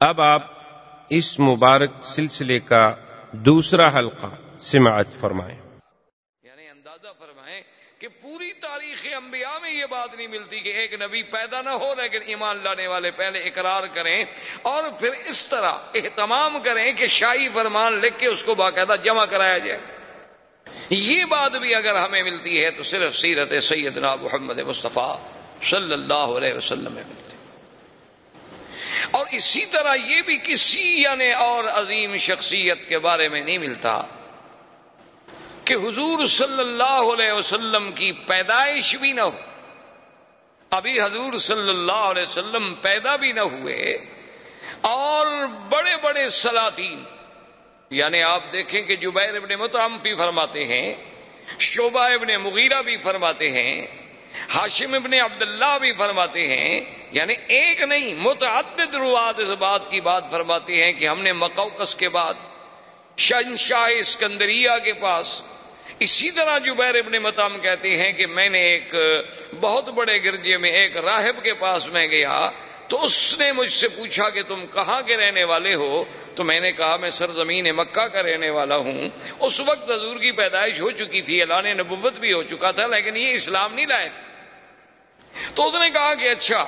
اب آپ اس مبارک سلسلے کا دوسرا حلقہ سماعت فرمائیں۔ یعنی اندازہ فرمائیں کہ پوری تاریخ انبیاء میں یہ بات نہیں ملتی کہ ایک نبی پیدا نہ ہو لیکن ایمان لانے والے پہلے اقرار کریں اور پھر اس طرح اہتمام کریں کہ شاہی فرمان لکھ کے اس کو باقاعدہ جمع کرایا جائے۔ یہ بات بھی اگر ہمیں ملتی ہے تو صرف سیرت سیدنا محمد مصطفیٰ صلی اللہ علیہ وسلم میں ملتی۔ ہے اور اسی طرح یہ بھی کسی یعنی اور عظیم شخصیت کے بارے میں نہیں ملتا کہ حضور صلی اللہ علیہ وسلم کی پیدائش بھی نہ ہو۔ ابھی حضور صلی اللہ علیہ وسلم پیدا بھی نہ ہوئے اور بڑے بڑے سلاطین یعنی آپ دیکھیں کہ جبیر ابن متعم بھی فرماتے ہیں شوبہ ابن مغیرہ بھی فرماتے ہیں ہاشم ابن عبداللہ بھی فرماتے ہیں یعنی ایک نہیں، متعدد رواد اس بات کی بات فرماتے ہیں کہ ہم نے مکوکس کے بعد شہنشاہ اسکندریہ کے پاس اسی طرح جبیر ابن متام کہتے ہیں کہ میں نے ایک بہت بڑے گرجے میں ایک راہب کے پاس میں گیا تو اس نے مجھ سے پوچھا کہ تم کہاں کے رہنے والے ہو؟ تو میں نے کہا میں سرزمین مکہ کا رہنے والا ہوں۔ اس وقت حضور کی پیدائش ہو چکی تھی، اعلان نبوت بھی ہو چکا تھا، لیکن یہ اسلام نہیں لائے تھے تو اس نے کہا کہ اچھا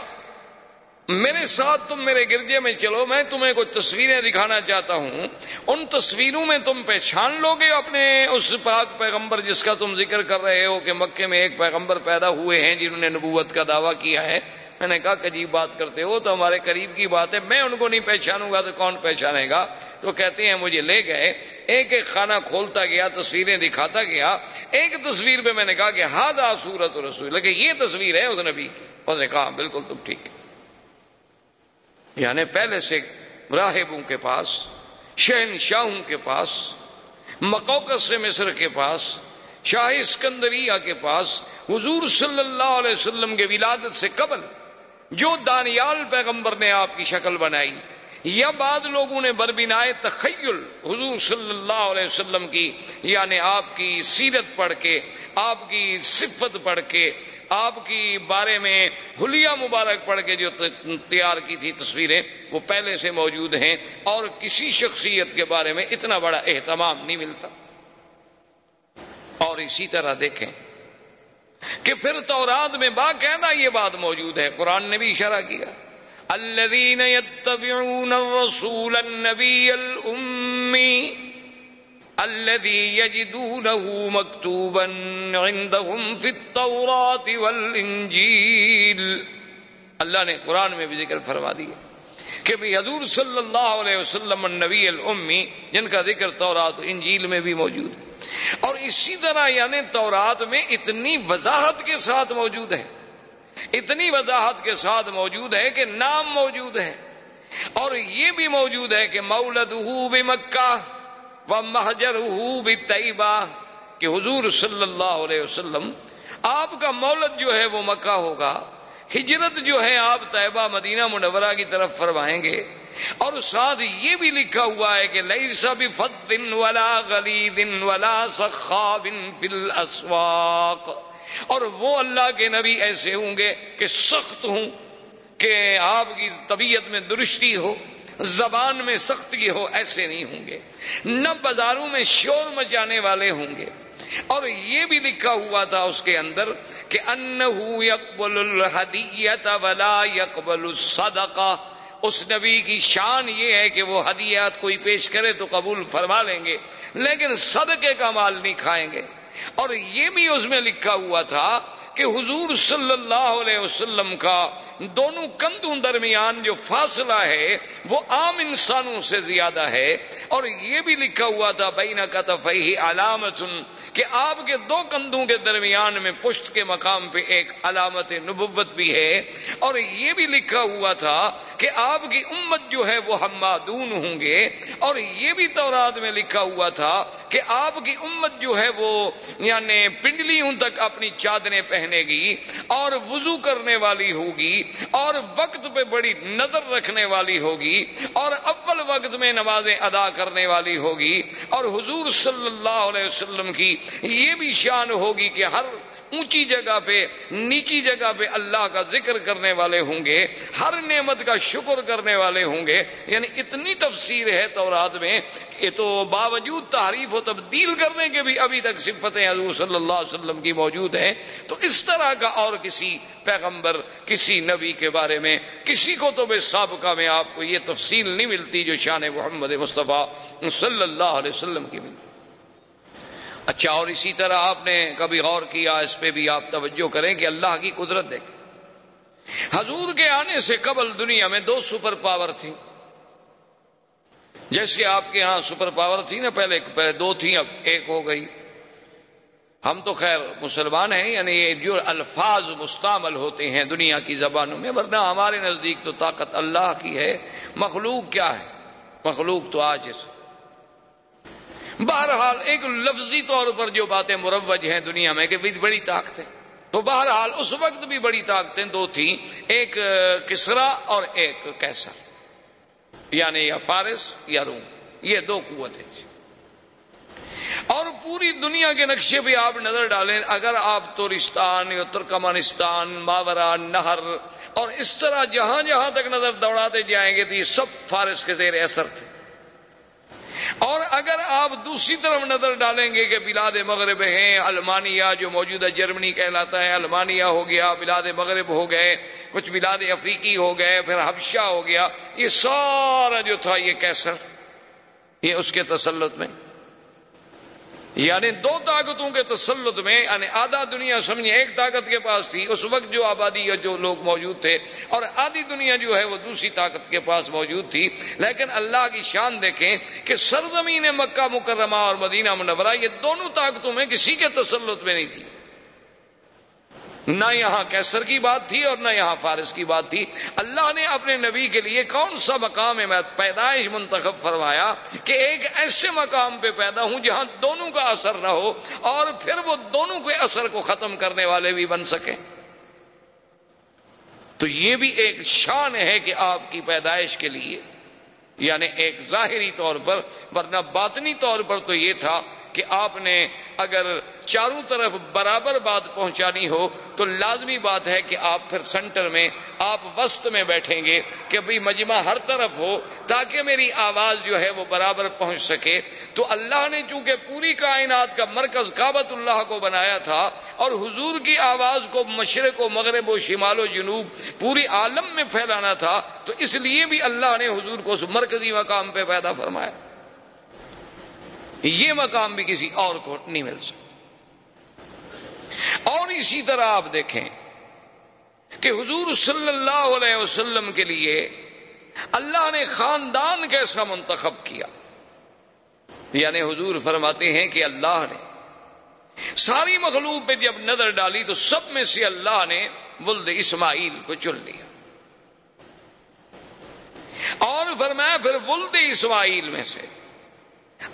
میرے ساتھ تم میرے گرجے میں چلو، میں تمہیں کچھ تصویریں دکھانا چاہتا ہوں۔ ان تصویروں میں تم پہچان لو گے اپنے اس پاک پیغمبر جس کا تم ذکر کر رہے ہو کہ مکے میں ایک پیغمبر پیدا ہوئے ہیں جنہوں نے نبوت کا دعویٰ کیا ہے۔ میں نے کہا عجیب بات کرتے ہو تو ہمارے قریب کی بات ہے، میں ان کو نہیں پہچانوں گا تو کون پہچانے گا؟ تو کہتے ہیں مجھے لے گئے۔ ایک ایک خانہ کھولتا گیا، تصویریں دکھاتا گیا۔ ایک تصویر پہ میں نے کہا کہ ہاد سورت رسول لیکن یہ تصویر ہے اس نبی کی۔ اس نے کہا ہاں، بالکل تم ٹھیک۔ ہے یعنی پہلے سے راہبوں کے پاس شہن شاہوں کے پاس مکوکس سے مصر کے پاس، شاہ اسکندریہ کے پاس، حضور صلی اللہ علیہ وسلم کے ولادت سے قبل جو دانیال پیغمبر نے آپ کی شکل بنائی۔ یا بعد لوگوں نے بربنائے تخیل حضور صلی اللہ علیہ وسلم کی یعنی آپ کی سیرت پڑھ کے، آپ کی صفت پڑھ کے، آپ کی بارے میں حلیہ مبارک پڑھ کے جو تیار کی تھی تصویریں، وہ پہلے سے موجود ہیں اور کسی شخصیت کے بارے میں اتنا بڑا اہتمام نہیں ملتا۔ اور اسی طرح دیکھیں کہ پھر تورات میں باقاعدہ یہ بات موجود ہے، قرآن نے بھی اشارہ کیا۔ الذين يتبعون الرسول النبي الأمي الذي يجدونه مكتوبا عندهم في التوراة والإنجيل. اللہ نے قرآن میں بھی ذکر فرما دیا کہ بھی حضور صلی اللہ علیہ وسلم النبی الامی جن کا ذکر تورات انجیل میں بھی موجود ہے، اور اسی طرح یعنی تورات میں اتنی وضاحت کے ساتھ موجود ہے۔ اتنی وضاحت کے ساتھ موجود ہے کہ نام موجود ہے اور یہ بھی موجود ہے کہ مولد بھی مکہ و محجر بھی طیبہ کہ حضور صلی اللہ علیہ وسلم آپ کا مولد جو ہے وہ مکہ ہوگا، ہجرت جو ہے آپ طیبہ مدینہ منورہ کی طرف فرمائیں گے اور ساتھ یہ بھی لکھا ہوا ہے کہ لئی سب فتن ولا غلی دن ولا سخا بن فل اسواق اور وہ اللہ کے نبی ایسے ہوں گے کہ سخت ہوں، کہ آپ کی طبیعت میں درستی ہو، زبان میں سختی ہو، ایسے نہیں ہوں گے۔ نہ بازاروں میں شور مچانے والے ہوں گے۔ اور یہ بھی لکھا ہوا تھا اس کے اندر کہ ان یقبل الحدیت ولا یقبل الصدقہ۔ اس نبی کی شان یہ ہے کہ وہ ہدیات کوئی پیش کرے تو قبول فرما لیں گے، لیکن صدقے کا مال نہیں کھائیں گے۔ اور یہ بھی اس میں لکھا ہوا تھا کہ حضور صلی اللہ علیہ وسلم کا دونوں کندھوں درمیان جو فاصلہ ہے وہ عام انسانوں سے زیادہ ہے اور یہ بھی لکھا ہوا تھا بین کا تفہی علامت کہ آپ کے دو کندھوں کے درمیان میں پشت کے مقام پہ ایک علامت نبوت بھی ہے اور یہ بھی لکھا ہوا تھا کہ آپ کی امت جو ہے وہ ہمادون ہوں گے اور یہ بھی تورات میں لکھا ہوا تھا کہ آپ کی امت جو ہے وہ یعنی پنڈلیوں تک اپنی چادریں پہن پہنے گی اور وضو کرنے والی ہوگی اور وقت پہ بڑی نظر رکھنے والی ہوگی اور اول وقت میں نمازیں ادا کرنے والی ہوگی اور حضور صلی اللہ علیہ وسلم کی یہ بھی شان ہوگی کہ ہر اونچی جگہ پہ، نیچی جگہ پہ اللہ کا ذکر کرنے والے ہوں گے، ہر نعمت کا شکر کرنے والے ہوں گے۔ یعنی اتنی تفسیر ہے تورات میں کہ تو باوجود تعریف و تبدیل کرنے کے بھی ابھی تک صفتیں حضور صلی اللہ علیہ وسلم کی موجود ہیں۔ تو اس طرح کا اور کسی پیغمبر، کسی نبی کے بارے میں، کسی کو تو بے سابقہ میں آپ کو یہ تفصیل نہیں ملتی جو شان محمد مصطفیٰ صلی اللہ علیہ وسلم کی ملتی۔ اچھا اور اسی طرح آپ نے کبھی غور کیا، اس پہ بھی آپ توجہ کریں کہ اللہ کی قدرت دیکھیں۔ حضور کے آنے سے قبل دنیا میں دو سپر پاور تھیں۔ جیسے آپ کے ہاں سپر پاور تھی نا، پہلے دو تھیں، اب ایک ہو گئی۔ ہم تو خیر مسلمان ہیں یعنی یہ جو الفاظ مستعمل ہوتے ہیں دنیا کی زبانوں میں، ورنہ ہمارے نزدیک تو طاقت اللہ کی ہے، مخلوق کیا ہے؟ مخلوق تو آج بہرحال ایک لفظی طور پر جو باتیں مروج ہیں دنیا میں کہ بڑی طاقتیں تو بہرحال اس وقت بھی بڑی طاقتیں دو تھیں، ایک کسرا اور ایک کیسا یعنی یا فارس یا روم۔ یہ دو قوتیں تھیں۔ اور پوری دنیا کے نقشے پہ آپ نظر ڈالیں، اگر آپ تورستان یا ترکمانستان ماورا نہر اور اس طرح جہاں جہاں تک نظر دوڑاتے جائیں گے تو یہ سب فارس کے زیر اثر تھے۔ اور اگر آپ دوسری طرف نظر ڈالیں گے کہ بلاد مغرب ہیں، المانیہ جو موجودہ جرمنی کہلاتا ہے، المانیہ ہو گیا، بلاد مغرب ہو گئے، کچھ بلاد افریقی ہو گئے، پھر حبشہ ہو گیا، یہ سارا جو تھا یہ کیسر، یہ اس کے تسلط میں۔ یعنی دو طاقتوں کے تسلط میں یعنی آدھا دنیا سمجھے ایک طاقت کے پاس تھی، اس وقت جو آبادی یا جو لوگ موجود تھے، اور آدھی دنیا جو ہے وہ دوسری طاقت کے پاس موجود تھی۔ لیکن اللہ کی شان دیکھیں کہ سرزمین مکہ مکرمہ اور مدینہ منورہ، یہ دونوں طاقتوں میں کسی کے تسلط میں نہیں تھی۔ نہ یہاں کیسر کی بات تھی اور نہ یہاں فارس کی بات تھی۔ اللہ نے اپنے نبی کے لیے کون سا مقام ہے پیدائش منتخب فرمایا کہ ایک ایسے مقام پہ پیدا ہوں جہاں دونوں کا اثر نہ ہو اور پھر وہ دونوں کے اثر کو ختم کرنے والے بھی بن سکیں۔ تو یہ بھی ایک شان ہے کہ آپ کی پیدائش کے لیے یعنی ایک ظاہری طور پر، ورنہ باطنی طور پر تو یہ تھا کہ آپ نے اگر چاروں طرف برابر بات پہنچانی ہو تو لازمی بات ہے کہ آپ پھر سینٹر میں، آپ وسط میں بیٹھیں گے کہ بھائی مجمع ہر طرف ہو تاکہ میری آواز جو ہے وہ برابر پہنچ سکے۔ تو اللہ نے چونکہ پوری کائنات کا مرکز کابت اللہ کو بنایا تھا اور حضور کی آواز کو مشرق و مغرب و شمال و جنوب پوری عالم میں پھیلانا تھا، تو اس لیے بھی اللہ نے حضور کو اس مرکزی مقام پہ پیدا فرمایا۔ یہ مقام بھی کسی اور کو نہیں مل سکتا۔ اور اسی طرح آپ دیکھیں کہ حضور صلی اللہ علیہ وسلم کے لیے اللہ نے خاندان کیسا منتخب کیا۔ یعنی حضور فرماتے ہیں کہ اللہ نے ساری مخلوق پہ جب نظر ڈالی تو سب میں سے اللہ نے ولد اسماعیل کو چن لیا۔ اور فرمایا پھر ولد اسماعیل میں سے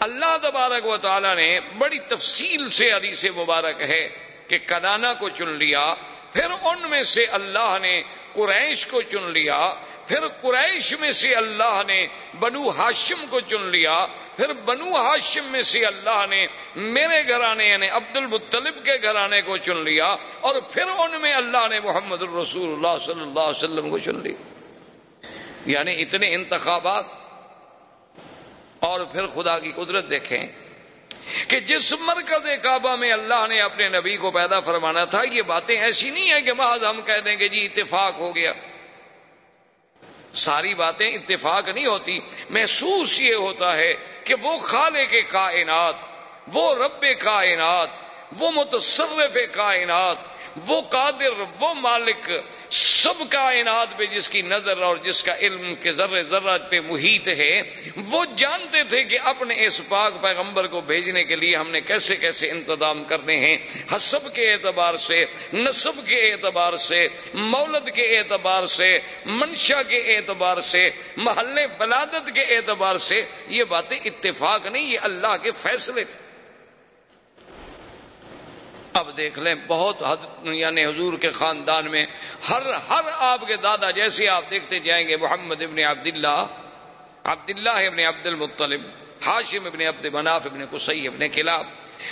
اللہ تبارک و تعالی نے بڑی تفصیل سے حدیث مبارک ہے کہ کنانا کو چن لیا، پھر ان میں سے اللہ نے قریش کو چن لیا، پھر قریش میں سے اللہ نے بنو ہاشم کو چن لیا، پھر بنو ہاشم میں سے اللہ نے میرے گھرانے یعنی عبد المطلب کے گھرانے کو چن لیا اور پھر ان میں اللہ نے محمد الرسول اللہ صلی اللہ علیہ وسلم کو چن لیا۔ یعنی اتنے انتخابات اور پھر خدا کی قدرت دیکھیں کہ جس مرکز کعبہ میں اللہ نے اپنے نبی کو پیدا فرمانا تھا، یہ باتیں ایسی نہیں ہیں کہ محض ہم کہہ دیں کہ جی اتفاق ہو گیا۔ ساری باتیں اتفاق نہیں ہوتی۔ محسوس یہ ہوتا ہے کہ وہ خالے کے کائنات، وہ رب کائنات، وہ متصرف کائنات وہ قادر، وہ مالک سب کائنات پہ جس کی نظر اور جس کا علم کے ذرے ذرہ پہ محیط ہے، وہ جانتے تھے کہ اپنے اس پاک پیغمبر کو بھیجنے کے لیے ہم نے کیسے کیسے انتظام کرنے ہیں۔ حسب کے اعتبار سے، نصب کے اعتبار سے، مولد کے اعتبار سے، منشا کے اعتبار سے، محلے بلادت کے اعتبار سے یہ باتیں اتفاق نہیں، یہ اللہ کے فیصلے تھے۔ اب دیکھ لیں، بہت حد یعنی حضور کے خاندان میں ہر ہر آپ کے دادا جیسے آپ دیکھتے جائیں گے، محمد ابن عبداللہ عبداللہ ابن عبد المطلب ہاشم ابن عبد مناف ابن قصی ابن کلاب۔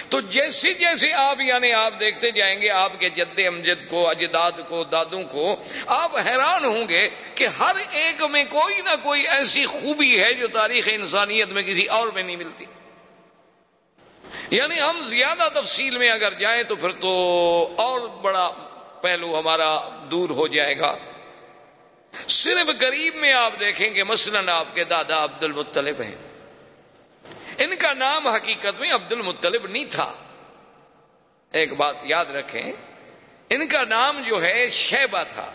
تو جیسے جیسے آپ یعنی آپ دیکھتے جائیں گے، آپ کے جد امجد کو، اجداد کو، دادوں کو، آپ حیران ہوں گے کہ ہر ایک میں کوئی نہ کوئی ایسی خوبی ہے جو تاریخ انسانیت میں کسی اور میں نہیں ملتی۔ یعنی ہم زیادہ تفصیل میں اگر جائیں تو پھر تو اور بڑا پہلو ہمارا دور ہو جائے گا۔ صرف غریب میں آپ دیکھیں گے، مثلا آپ کے دادا عبد المطلب ہیں۔ ان کا نام حقیقت میں عبد المطلب نہیں تھا۔ ایک بات یاد رکھیں، ان کا نام جو ہے شیبہ تھا۔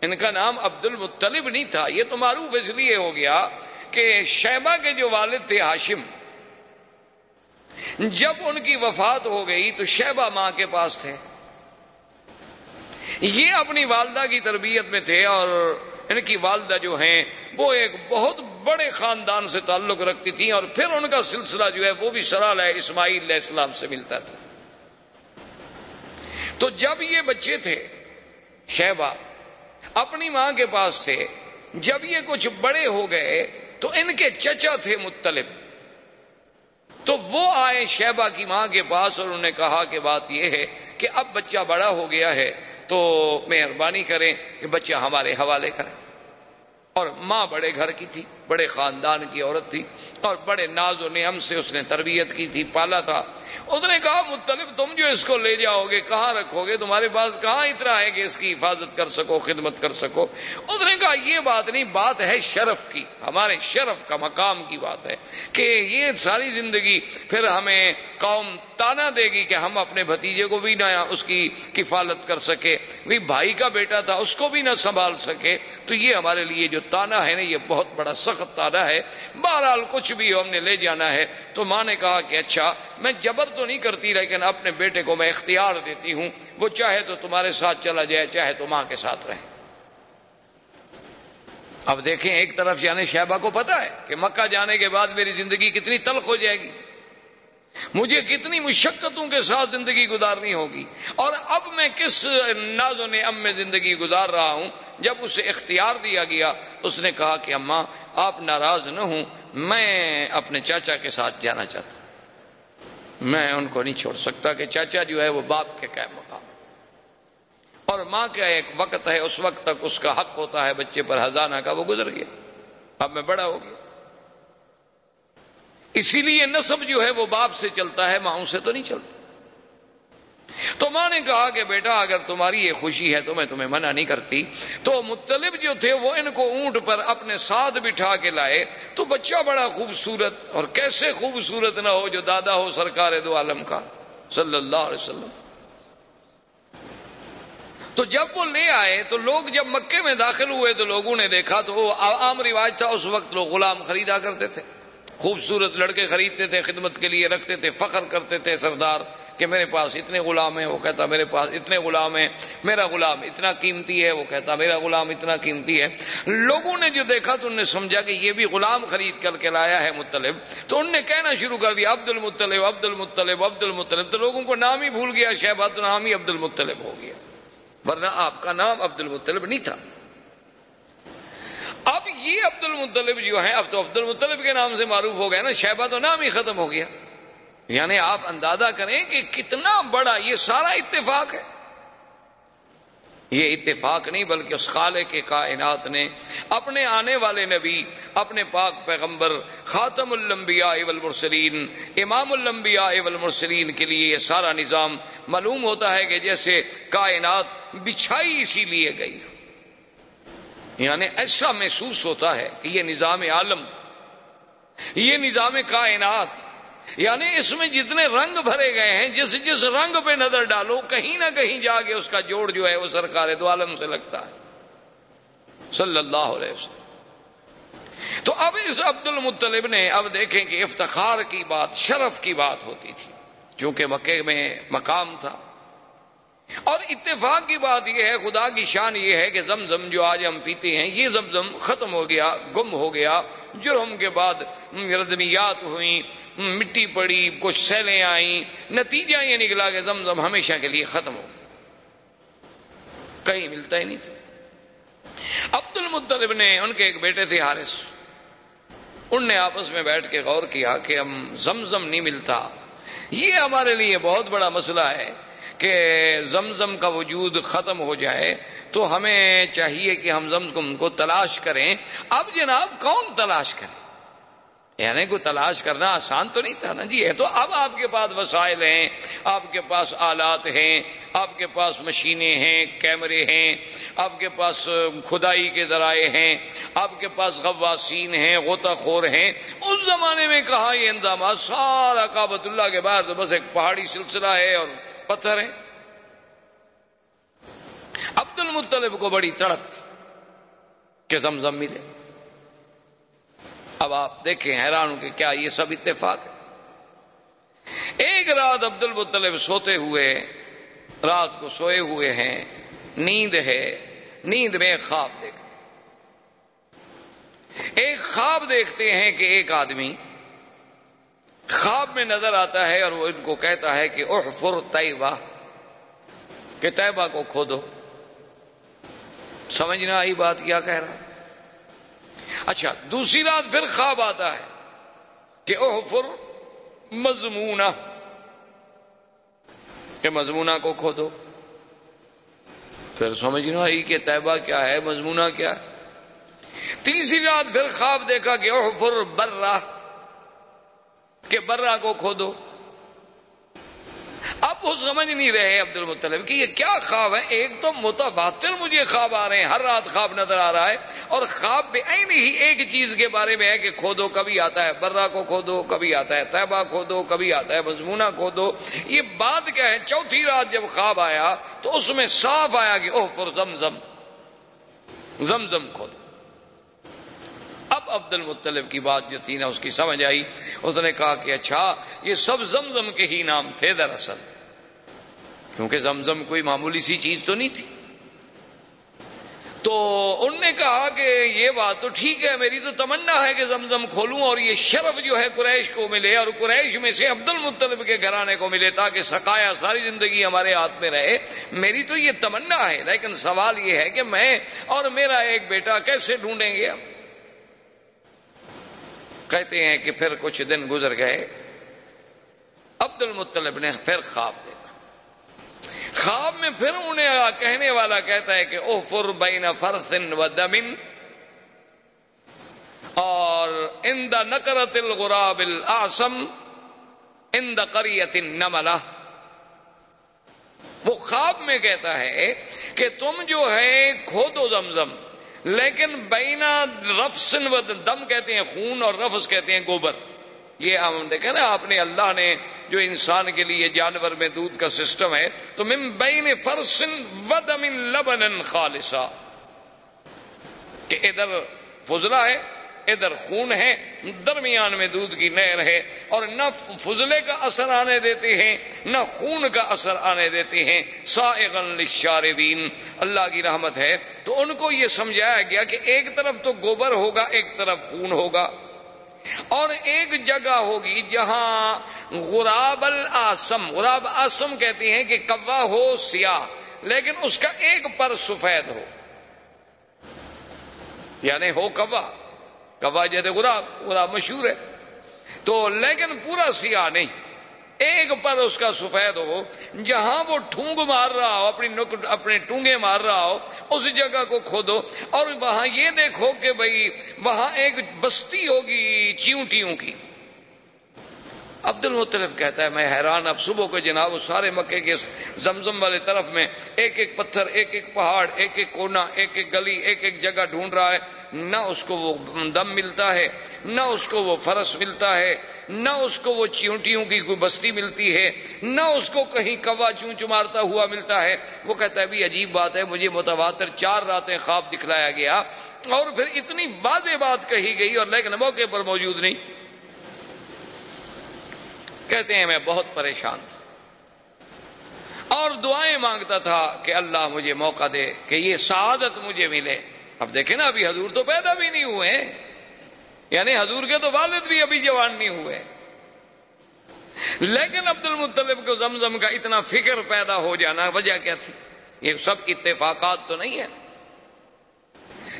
ان کا نام عبد المطلب نہیں تھا۔ یہ تو معروف اس لیے ہو گیا کہ شیبہ کے جو والد تھے، ہاشم جب ان کی وفات ہو گئی تو شیبہ ماں کے پاس تھے۔ یہ اپنی والدہ کی تربیت میں تھے اور ان کی والدہ جو ہیں، وہ ایک بہت بڑے خاندان سے تعلق رکھتی تھیں اور پھر ان کا سلسلہ جو ہے وہ بھی سرال ہے، اسماعیل علیہ السلام سے ملتا تھا۔ تو جب یہ بچے تھے، شہبہ اپنی ماں کے پاس تھے، جب یہ کچھ بڑے ہو گئے تو ان کے چچا تھے مطلب۔ تو وہ آئے شہبہ کی ماں کے پاس اور انہوں نے کہا کہ بات یہ ہے کہ اب بچہ بڑا ہو گیا ہے تو مہربانی کریں کہ بچہ ہمارے حوالے کریں۔ اور ماں بڑے گھر کی تھی۔ بڑے خاندان کی عورت تھی اور بڑے ناز و نعم سے اس نے تربیت کی تھی، پالا تھا۔ اس نے کہا مختلف تم جو اس کو لے جاؤ گے کہاں رکھو گے تمہارے پاس کہاں اتنا ہے کہ اس کی حفاظت کر سکو، خدمت کر سکو؟ اس نے کہا، یہ بات نہیں، بات ہے شرف کی، ہمارے شرف کا مقام کی بات ہے کہ یہ ساری زندگی پھر ہمیں قوم تانا دے گی کہ ہم اپنے بھتیجے کو بھی نہ اس کی کفالت کر سکے۔ بھی بھائی کا بیٹا تھا، اس کو بھی نہ سنبھال سکے۔ تو یہ ہمارے لیے جو تانا ہے نا، یہ بہت بڑا سخت تانا ہے، بہرحال کچھ بھی ہو ہم نے لے جانا ہے۔ تو ماں نے کہا کہ اچھا میں جبر تو نہیں کرتی، لیکن اپنے بیٹے کو میں اختیار دیتی ہوں۔ وہ چاہے تو تمہارے ساتھ چلا جائے، چاہے تو ماں کے ساتھ رہے۔ اب دیکھیں ایک طرف یعنی شہبہ کو پتا ہے کہ مکہ جانے کے بعد میری زندگی کتنی تلخ ہو جائے گی۔ مجھے کتنی مشقتوں کے ساتھ زندگی گزارنی ہوگی اور اب میں کس ناز و نعم میں زندگی گزار رہا ہوں؟ جب اسے اختیار دیا گیا، اس نے کہا کہ اماں، آپ ناراض نہ ہوں، میں اپنے چاچا کے ساتھ جانا چاہتا ہوں۔ میں ان کو نہیں چھوڑ سکتا کہ چاچا جو ہے وہ باپ کے قائم مقام اور ماں کا ایک وقت ہے، اس وقت تک اس کا حق ہوتا ہے، بچے پر ہزانہ کا وہ گزر گیا۔ اب میں بڑا ہو گیا۔ اسی لیے نصب جو ہے وہ باپ سے چلتا ہے، ماؤں سے تو نہیں چلتا۔ تو ماں نے کہا کہ بیٹا، اگر تمہاری یہ خوشی ہے تو میں تمہیں منع نہیں کرتی۔ تو مطلب جو تھے وہ ان کو اونٹ پر اپنے ساتھ بٹھا کے لائے۔ تو بچہ بڑا خوبصورت اور کیسے خوبصورت نہ ہو جو دادا ہو سرکار دو عالم کا۔ صلی اللہ علیہ وسلم۔ تو جب وہ لے آئے، تو لوگ جب مکے میں داخل ہوئے تو لوگوں نے دیکھا تو وہ عام رواج تھا، اس وقت لوگ غلام خریدا کرتے تھے۔ خوبصورت لڑکے خریدتے تھے، خدمت کے لیے رکھتے تھے، فخر کرتے تھے سردار کہ میرے پاس اتنے غلام ہیں، وہ کہتا میرے پاس اتنے غلام ہیں، میرا غلام اتنا قیمتی ہے، وہ کہتا میرا غلام اتنا قیمتی ہے۔ لوگوں نے جو دیکھا تو انہوں نے سمجھا کہ یہ بھی غلام خرید کر کے لایا ہے مطلب۔ تو انہوں نے کہنا شروع کر دیا، عبد المطلب عبد المطلب عبد المطلب۔ تو لوگوں کو نام ہی بھول گیا شہباد نام ہی عبد المطلب ہو گیا۔ ورنہ آپ کا نام عبد المطلب نہیں تھا۔ اب یہ عبد المطلب جو ہے اب تو عبد المطلب کے نام سے معروف ہو گیا نا، شہبہ تو نام ہی ختم ہو گیا۔ یعنی آپ اندازہ کریں کہ کتنا بڑا یہ سارا اتفاق ہے۔ یہ اتفاق نہیں بلکہ اس خالے کے کائنات نے، اپنے آنے والے نبی، اپنے پاک پیغمبر، خاتم الانبیاء والمرسلین، امام الانبیاء والمرسلین کے لیے یہ سارا نظام معلوم ہوتا ہے کہ جیسے کائنات بچھائی اسی لیے گئی۔ یعنی ایسا محسوس ہوتا ہے کہ یہ نظام عالم، یہ نظام کائنات یعنی اس میں جتنے رنگ بھرے گئے ہیں، جس جس رنگ پہ نظر ڈالو، کہیں نہ کہیں جا کے اس کا جوڑ جو ہے وہ سرکار دو عالم سے لگتا ہے۔ صلی اللہ علیہ وسلم۔ تو اب اس عبد المطلب نے اب دیکھیں کہ افتخار کی بات، شرف کی بات ہوتی تھی۔ چونکہ مکے میں مقام تھا۔ اور اتفاق کی بات یہ ہے، خدا کی شان یہ ہے کہ زمزم جو آج ہم پیتے ہیں، یہ زمزم ختم ہو گیا، گم ہو گیا۔ جرم کے بعد ردمیات ہوئی مٹی پڑی، کچھ سیلیں آئیں۔ نتیجہ یہ نکلا کہ زمزم ہمیشہ کے لیے ختم ہو کہیں ملتا ہی نہیں تھا۔ عبد المطلب نے، ان کے ایک بیٹے تھے حارث، ان نے آپس میں بیٹھ کے غور کیا کہ ہم زمزم نہیں ملتا۔ یہ ہمارے لیے بہت بڑا مسئلہ ہے۔ کہ زمزم کا وجود ختم ہو جائے تو ہمیں چاہیے کہ ہم زمزم کو تلاش کریں۔ اب جناب کون تلاش کریں یعنی کوئی تلاش کرنا آسان تو نہیں تھا نا جی تو اب آپ کے پاس وسائل ہیں، آپ کے پاس آلات ہیں، آپ کے پاس مشینیں ہیں، کیمرے ہیں، آپ کے پاس کھدائی کے ذرائع ہیں، آپ کے پاس غواسین ہیں، غوطہ خور ہیں۔ اس زمانے میں کہا یہ انتظامات سارا کابت اللہ کے بعد بس ایک پہاڑی سلسلہ ہے اور پتھر ہے عبد المطلب کو بڑی تڑپ تھی کہ زمزم ملے۔ اب آپ دیکھیں، حیران ہوں کہ کیا یہ سب اتفاق ہے؟ ایک رات عبد المطلب سوتے ہوئے، رات کو سوئے ہوئے ہیں، نیند ہے، نیند میں خواب دیکھتے ایک خواب دیکھتے ہیں کہ ایک آدمی خواب میں نظر آتا ہے اور وہ ان کو کہتا ہے کہ احفر طیبہ، کہ طیبہ کو کھودو۔ سمجھنا آئی بات کیا کہہ رہا اچھا دوسری رات پھر خواب آتا ہے کہ اوہ مضمونہ، کہ مضمونہ کو کھودو۔ پھر سمجھنا آئی کہ طیبہ کیا ہے، مضمونہ کیا۔ ہے تیسری رات پھر خواب دیکھا کہ اوہ برہ، کہ برہ کو کھودو۔ اب وہ سمجھ نہیں رہے عبد المطلب کہ یہ کیا خواب ہے ایک تو متبادل مجھے خواب آ رہے ہیں، ہر رات خواب نظر آ رہا ہے اور خواب بے عین ہی ایک چیز کے بارے میں ہے کہ کھودو کبھی آتا ہے برا کو کھودو کبھی آتا ہے، طیبہ کھودو کبھی آتا ہے، مضمونہ کھودو، یہ بات کیا ہے؟ چوتھی رات جب خواب آیا تو اس میں صاف آیا کہ اوہ فر زم زم کھودو۔ اب عبد المطلب کی بات جو تھی نا، اس کی سمجھ آئی، اس نے کہا کہ اچھا یہ سب زمزم کے ہی نام تھے دراصل۔ کیونکہ زمزم کوئی معمولی سی چیز تو نہیں تھی۔ تو ان نے کہا کہ یہ بات تو ٹھیک ہے، میری تو تمنا ہے کہ زمزم کھولوں اور یہ شرف جو ہے قریش کو ملے اور قریش میں سے عبد المطلب کے گھرانے کو ملے تاکہ سکایا ساری زندگی ہمارے ہاتھ میں رہے۔ میری تو یہ تمنا ہے، لیکن سوال یہ ہے کہ میں اور میرا ایک بیٹا کیسے ڈھونڈیں گے ہم؟ کہتے ہیں کہ پھر کچھ دن گزر گئے عبد المطلب نے پھر خواب دیا۔ خواب میں پھر انہیں کہنے والا کہتا ہے کہ او فر بین فرسن و دمن اور ان دا نکرت الغراب الاسم ان دا قریت نملہ وہ خواب میں کہتا ہے کہ تم جو ہے کھودو زمزم، لیکن بینا رفسن و دم کہتے ہیں، خون اور رفس کہتے ہیں، گوبر۔ یہ ہم دیکھیں نا، آپ نے اللہ نے جو انسان کے لیے جانور میں دودھ کا سسٹم ہے، تو من بین فرسن ودم لبن خالصا۔ کہ ادھر فضلہ ہے، ادھر خون ہے، درمیان میں دودھ کی نہر ہے، اور نہ فضلے کا اثر آنے دیتے ہیں، نہ خون کا اثر آنے دیتے ہیں۔ سائغن للشاربین۔ اللہ کی رحمت ہے۔ تو ان کو یہ سمجھایا گیا کہ ایک طرف تو گوبر ہوگا، ایک طرف خون ہوگا۔ اور ایک جگہ ہوگی جہاں غراب الاسم غراب آسم کہتے ہیں کہ کوا ہو سیاہ، لیکن اس کا ایک پر سفید ہو۔ یعنی ہو کوا۔ کوا جیسے غراب غراب مشہور ہے۔ تو لیکن پورا سیاہ نہیں۔ ایک پر اس کا سفید ہو، جہاں وہ ٹھونگ مار رہا ہو، اپنی اپنے ٹونگے مار رہا ہو، اس جگہ کو کھودو اور وہاں یہ دیکھو کہ بھائی وہاں ایک بستی ہوگی چیونٹیوں کی۔ عبد المطلب کہتا ہے، میں حیران، اب صبح کو جناب سارے مکے کے زمزم والے طرف میں ایک ایک پتھر، ایک ایک پہاڑ، ایک ایک کونا، ایک ایک گلی، ایک ایک جگہ ڈھونڈ رہا ہے۔ نہ اس کو وہ دم ملتا ہے، نہ اس کو وہ فرس ملتا ہے، نہ اس کو وہ چیونٹیوں کی کوئی بستی ملتی ہے، نہ اس کو کہیں کوا چون چمارتا ہوا ملتا ہے۔ وہ کہتا ہے بھی عجیب بات ہے، مجھے متواتر چار راتیں خواب دکھلایا گیا اور پھر اتنی واضح بات کہی گئی اور لیکن موقع پر موجود نہیں۔ کہتے ہیں میں بہت پریشان تھا۔ اور دعائیں مانگتا تھا کہ اللہ مجھے موقع دے، کہ یہ سعادت مجھے ملے۔ اب دیکھیں نا، ابھی حضور تو پیدا بھی نہیں ہوئے یعنی حضور کے تو والد بھی ابھی جوان نہیں ہوئے۔ لیکن عبد المطلب کو زمزم کا اتنا فکر پیدا ہو جانا وجہ کیا تھی؟ یہ سب اتفاقات تو نہیں ہے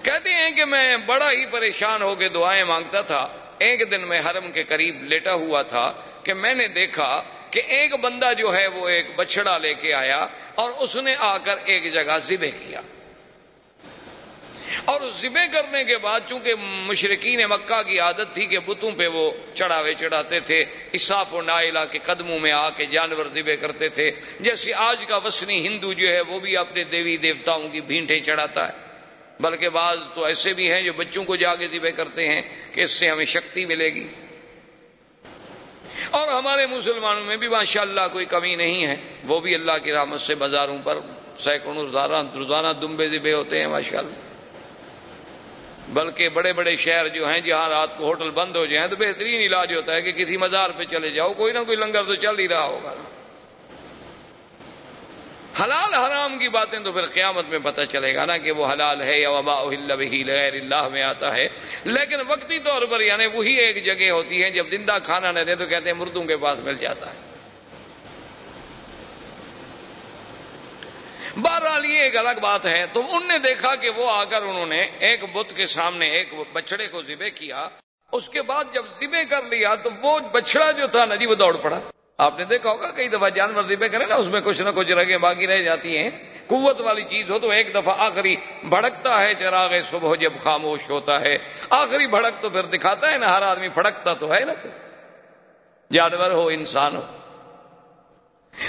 کہتے ہیں کہ میں بڑا ہی پریشان ہو کے دعائیں مانگتا تھا۔ ایک دن میں حرم کے قریب لیٹا ہوا تھا کہ میں نے دیکھا کہ ایک بندہ جو ہے وہ ایک بچڑا لے کے آیا اور اس نے آ کر ایک جگہ ذبح کیا۔ اور ذبح کرنے کے بعد چونکہ مشرقین مکہ کی عادت تھی کہ بتوں پہ وہ چڑھاوے چڑھاتے تھے، اساف و نائلہ کے قدموں میں آ کے جانور ذبح کرتے تھے، جیسے آج کا وسنی ہندو جو ہے وہ بھی اپنے دیوی دیوتاؤں کی بھینٹیں چڑھاتا ہے۔ بلکہ بعض تو ایسے بھی ہیں جو بچوں کو جا کے ذبح کرتے ہیں کہ اس سے ہمیں شکتی ملے گی۔ اور ہمارے مسلمانوں میں بھی ماشاء اللہ کوئی کمی نہیں ہے۔ وہ بھی اللہ کی رحمت سے بازاروں پر سینکڑوں روزانہ دمبے ذبے ہوتے ہیں ماشاء اللہ بلکہ بڑے بڑے شہر جو ہیں، جہاں رات کو ہوٹل بند ہو جائیں تو بہترین علاج ہوتا ہے کہ کسی مزار پہ چلے جاؤ، کوئی نہ کوئی لنگر تو چل ہی رہا ہوگا۔ حلال حرام کی باتیں تو پھر قیامت میں پتہ چلے گا نا کہ وہ حلال ہے یا وبا غیر اللہ میں آتا ہے۔ لیکن وقتی طور پر یعنی وہی ایک جگہ ہوتی ہے جب زندہ کھانا نہ دے تو کہتے ہیں مردوں کے پاس مل جاتا ہے۔ بہرحال یہ ایک الگ بات ہے۔ تو ان نے دیکھا کہ وہ آ کر انہوں نے ایک بت کے سامنے ایک بچڑے کو ذبے کیا۔ اس کے بعد جب ذبے کر لیا تو وہ بچڑا جو تھا نا جی وہ دوڑ پڑا۔ آپ نے دیکھا ہوگا کئی دفعہ جانور ذبے کرے نا، اس میں کچھ نہ کچھ رگے باقی رہ جاتی ہیں۔ قوت والی چیز ہو تو ایک دفعہ آخری بھڑکتا ہے چراغ صبح جب خاموش ہوتا ہے۔ آخری بھڑک تو پھر دکھاتا ہے نا، ہر آدمی بھڑکتا تو ہے نا۔ جانور ہو، انسان ہو۔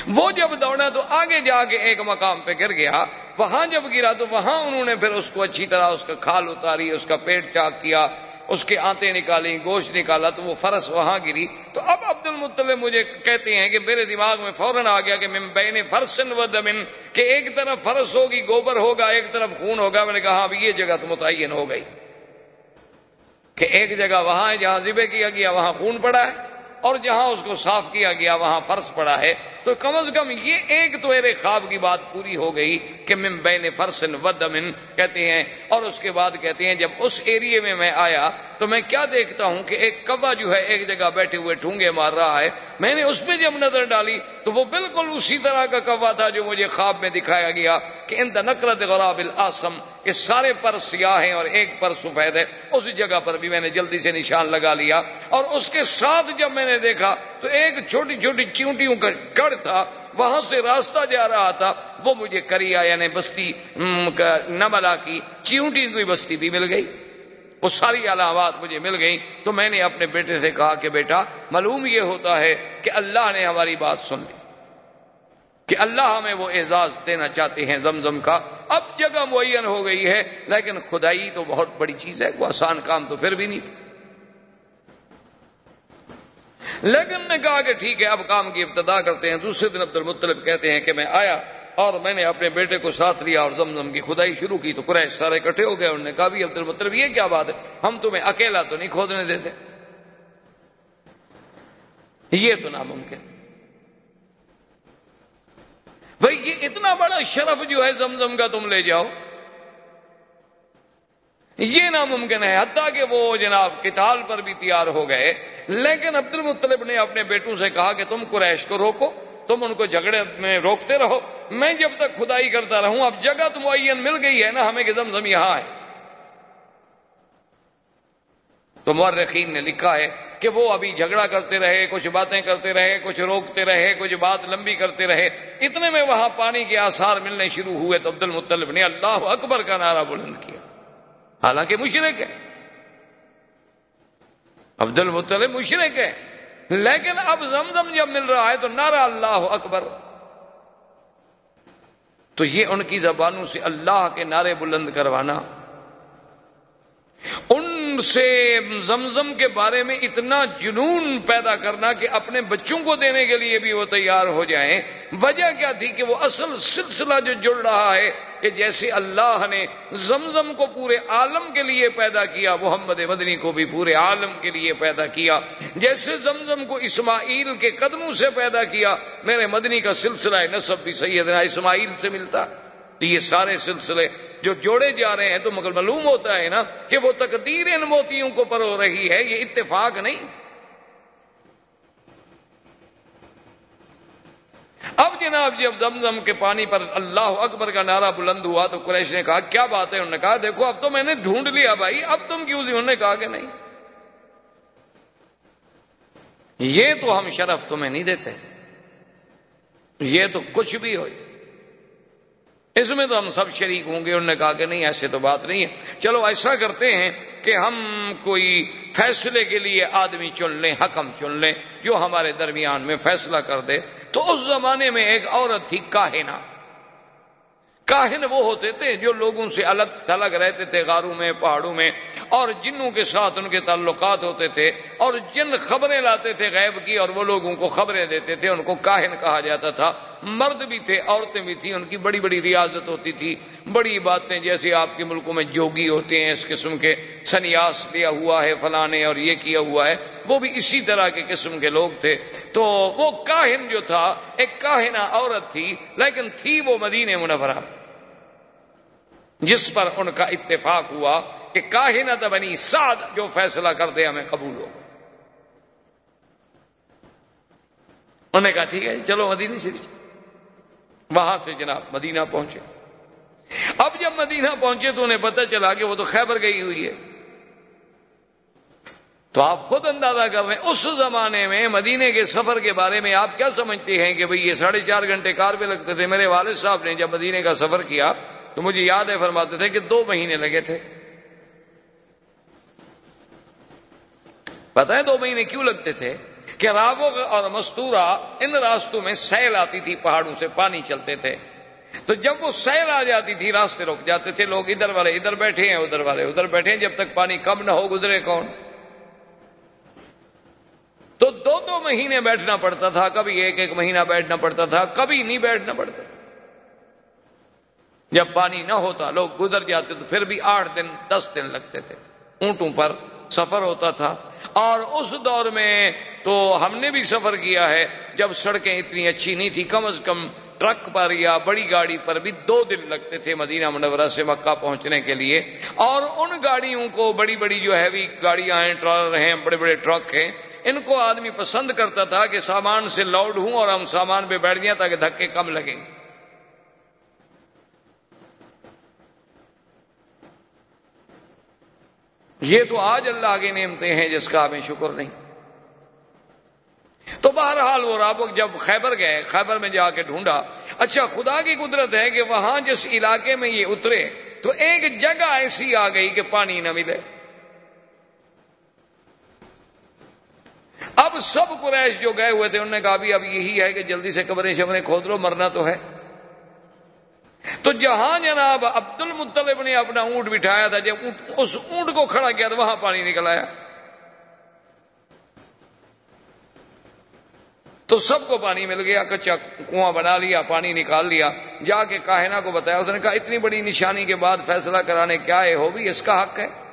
وہ جب دوڑا تو آگے جا کے ایک مقام پہ گر گیا، وہاں جب گرا تو وہاں انہوں نے پھر اس کو اچھی طرح اس کا کھال اتاری، اس کا پیٹ چاک کیا۔ اس کے آتے نکالی گوشت نکالا تو وہ فرس وہاں گری۔ تو اب عبد المطلب مجھے کہتے ہیں کہ میرے دماغ میں فوراً آ گیا کہ میں بین فرسن و دمن کہ ایک طرف فرس ہوگی، گوبر ہوگا، ایک طرف خون ہوگا۔ میں نے کہا ہاں، اب یہ جگہ تو متعین ہو گئی کہ ایک جگہ وہاں ہے جہاں ذبح کیا گیا، وہاں خون پڑا ہے اور جہاں اس کو صاف کیا گیا، وہاں فرض پڑا ہے۔ تو کم از کم یہ ایک تو میرے خواب کی بات پوری ہو گئی کہ من بین فرسن ودمن کہتے ہیں، اور اس کے بعد کہتے ہیں، جب اس ایریے میں میں آیا تو میں کیا دیکھتا ہوں کہ ایک کوا جو ہے ایک جگہ بیٹھے ہوئے ٹھونگے مار رہا ہے۔ میں نے اس پہ جب نظر ڈالی تو وہ بالکل اسی طرح کا کوا تھا جو مجھے خواب میں دکھایا گیا کہ ان نقرت غراب الاسم کہ سارے پر سیاہ ہیں اور ایک پر سفید ہے۔ اس جگہ پر بھی میں نے جلدی سے نشان لگا لیا اور اس کے ساتھ جب میں نے دیکھا تو ایک چھوٹی چھوٹی چیونٹیوں کا گڑھ تھا، وہاں سے راستہ جا رہا تھا، وہ مجھے کریا یعنی بستی نملا کی چیونٹی کی بستی بھی مل گئی۔ وہ ساری علامات مجھے مل گئی تو میں نے اپنے بیٹے سے کہا کہ بیٹا، معلوم یہ ہوتا ہے کہ اللہ نے ہماری بات سن لی، کہ اللہ ہمیں وہ اعزاز دینا چاہتے ہیں زمزم کا۔ اب جگہ معین ہو گئی ہے، لیکن خدائی تو بہت بڑی چیز ہے، وہ آسان کام تو پھر بھی نہیں تھا۔ لیکن نے کہا کہ ٹھیک ہے، اب کام کی ابتدا کرتے ہیں۔ دوسرے دن عبد المطلب کہتے ہیں کہ میں آیا اور میں نے اپنے بیٹے کو ساتھ لیا اور زمزم کی خدائی شروع کی تو قریش سارے اکٹھے ہو گئے۔ انہوں نے کہا، بھی عبد المطلب یہ کیا بات ہے؟ ہم تمہیں اکیلا تو نہیں کھودنے دیتے۔ یہ تو ناممکن۔ بھائی، یہ اتنا بڑا شرف جو ہے زمزم کا، تم لے جاؤ۔ یہ ناممکن ہے، حتیٰ کہ وہ جناب کتال پر بھی تیار ہو گئے۔ لیکن عبد المطلب نے اپنے بیٹوں سے کہا کہ تم قریش کو روکو، تم ان کو جھگڑے میں روکتے رہو۔ میں جب تک خدائی کرتا رہوں، اب جگہ تو معین مل گئی ہے نا، ہمیں کہ زمزم یہاں ہے تو مورخین نے لکھا ہے کہ وہ ابھی جھگڑا کرتے رہے، کچھ باتیں کرتے رہے، کچھ روکتے رہے، کچھ بات لمبی کرتے رہے۔ اتنے میں وہاں پانی کے آثار ملنے شروع ہوئے تو عبد المطلب نے اللہ اکبر کا نعرہ بلند کیا۔ حالانکہ مشرق ہے۔ عبد المطلب مشرق ہے۔ لیکن اب زمزم جب مل رہا ہے تو نعرہ اللہ اکبر۔ تو یہ ان کی زبانوں سے اللہ کے نعرے بلند کروانا۔ ان سے زمزم کے بارے میں اتنا جنون پیدا کرنا کہ اپنے بچوں کو دینے کے لیے بھی وہ تیار ہو جائیں۔ وجہ کیا تھی کہ وہ اصل سلسلہ جو جڑ رہا ہے کہ جیسے اللہ نے زمزم کو پورے عالم کے لیے پیدا کیا، محمد مدنی کو بھی پورے عالم کے لیے پیدا کیا۔ جیسے زمزم کو اسماعیل کے قدموں سے پیدا کیا، میرے مدنی کا سلسلہ نصب بھی سیدنا اسماعیل سے ملتا۔ تو یہ سارے سلسلے جو جوڑے جا رہے ہیں تو مگر معلوم ہوتا ہے نا کہ وہ تقدیر ان موتیوں کو پرو رہی ہے، یہ اتفاق نہیں۔ اب جناب جی، جب زمزم کے پانی پر اللہ اکبر کا نعرہ بلند ہوا تو قریش نے کہا، کیا بات ہے؟ انہوں نے کہا، دیکھو، اب تو میں نے ڈھونڈ لیا بھائی، اب تم کیوں انہوں نے کہا کہ نہیں۔ یہ تو ہم شرف تمہیں نہیں دیتے، یہ تو کچھ بھی ہو اس میں تو ہم سب شریک ہوں گے، انہوں نے کہا کہ نہیں، ایسے تو بات نہیں ہے۔ چلو، ایسا کرتے ہیں کہ ہم کوئی فیصلے کے لیے آدمی چن لیں، حکم چن لیں، جو ہمارے درمیان میں فیصلہ کر دے۔ تو اس زمانے میں ایک عورت تھی، کاہنا۔ کاہن وہ ہوتے تھے جو لوگوں سے الگ تھلگ رہتے تھے غاروں میں، پہاڑوں میں، اور جنوں کے ساتھ ان کے تعلقات ہوتے تھے، اور جن خبریں لاتے تھے غیب کی اور وہ لوگوں کو خبریں دیتے تھے، ان کو کاہن کہا جاتا تھا۔ مرد بھی تھے، عورتیں بھی تھیں، ان کی بڑی بڑی ریاضت ہوتی تھی۔ بڑی باتیں جیسے آپ کے ملکوں میں جوگی ہوتے ہیں، اس قسم کے سنیاس لیا ہوا ہے، فلانے اور یہ کیا ہوا ہے، وہ بھی اسی طرح کے قسم کے لوگ تھے۔ تو وہ کاہن جو تھا، ایک کاہنا عورت تھی، لیکن تھی وہ مدینہ منورہ۔ جس پر ان کا اتفاق ہوا کہ کاہنت بنی سعد جو فیصلہ کر دے ہمیں قبول ہو انہوں نے کہا، ٹھیک ہے جی، چلو مدینہ شریف۔ وہاں سے جناب مدینہ پہنچے۔ اب جب مدینہ پہنچے تو انہیں پتہ چلا کہ وہ تو خیبر گئی ہوئی ہے۔ تو آپ خود اندازہ کر رہے ہیں، اس زمانے میں مدینے کے سفر کے بارے میں آپ کیا سمجھتے ہیں کہ بھئی یہ ساڑھے چار گھنٹے کار پہ لگتے تھے؟ میرے والد صاحب نے جب مدینے کا سفر کیا تو مجھے یاد ہے فرماتے تھے کہ دو مہینے لگے تھے۔ پتہ ہے دو مہینے کیوں لگتے تھے؟ کہ راوغ اور مستورہ ان راستوں میں سیل آتی تھی، پہاڑوں سے پانی چلتے تھے۔ تو جب وہ سیل آ جاتی تھی، راستے رک جاتے تھے۔ لوگ ادھر والے ادھر بیٹھے ہیں، ادھر والے ادھر بیٹھے ہیں، جب تک پانی کم نہ ہو گزرے کون؟ تو دو دو مہینے بیٹھنا پڑتا تھا، کبھی ایک ایک مہینہ بیٹھنا پڑتا تھا، کبھی نہیں بیٹھنا پڑتا۔ جب پانی نہ ہوتا، لوگ گزر جاتے تو پھر بھی آٹھ دن، دس دن لگتے تھے۔ اونٹوں پر سفر ہوتا تھا۔ اور اس دور میں تو ہم نے بھی سفر کیا ہے۔ جب سڑکیں اتنی اچھی نہیں تھی کم از کم ٹرک پر یا بڑی گاڑی پر بھی دو دن لگتے تھے مدینہ منورہ سے مکہ پہنچنے کے لیے۔ اور ان گاڑیوں کو بڑی بڑی جو ہیوی گاڑیاں ہیں، ٹرالر ہیں، بڑے بڑے ٹرک ہیں، ان کو آدمی پسند کرتا تھا کہ سامان سے لوڈ ہوں اور ہم سامان پہ بیٹھ جائیں تاکہ دھکے کم لگیں۔ گے یہ تو آج اللہ کے نعمتیں ہیں جس کا ہمیں شکر نہیں۔ تو بہرحال وہ رابق جب خیبر گئے، خیبر میں جا کے ڈھونڈا اچھا خدا کی قدرت ہے کہ وہاں جس علاقے میں یہ اترے، تو ایک جگہ ایسی آ گئی کہ پانی نہ ملے۔ اب سب قریش جو گئے ہوئے تھے، انہوں نے کہا بھی اب یہی ہے کہ جلدی سے کمرے شمرے کھود لو، مرنا تو ہے۔ تو جہاں جناب عبد المطلب نے اپنا اونٹ بٹھایا تھا جب اس اونٹ کو کھڑا کیا تو وہاں پانی نکل آیا۔ تو سب کو پانی مل گیا، کچا کنواں بنا لیا، پانی نکال لیا۔ جا کے کاہنا کو بتایا، اس نے کہا، اتنی بڑی نشانی کے بعد فیصلہ کرانے کیا ہے؟ ہو بھی اس کا حق ہے۔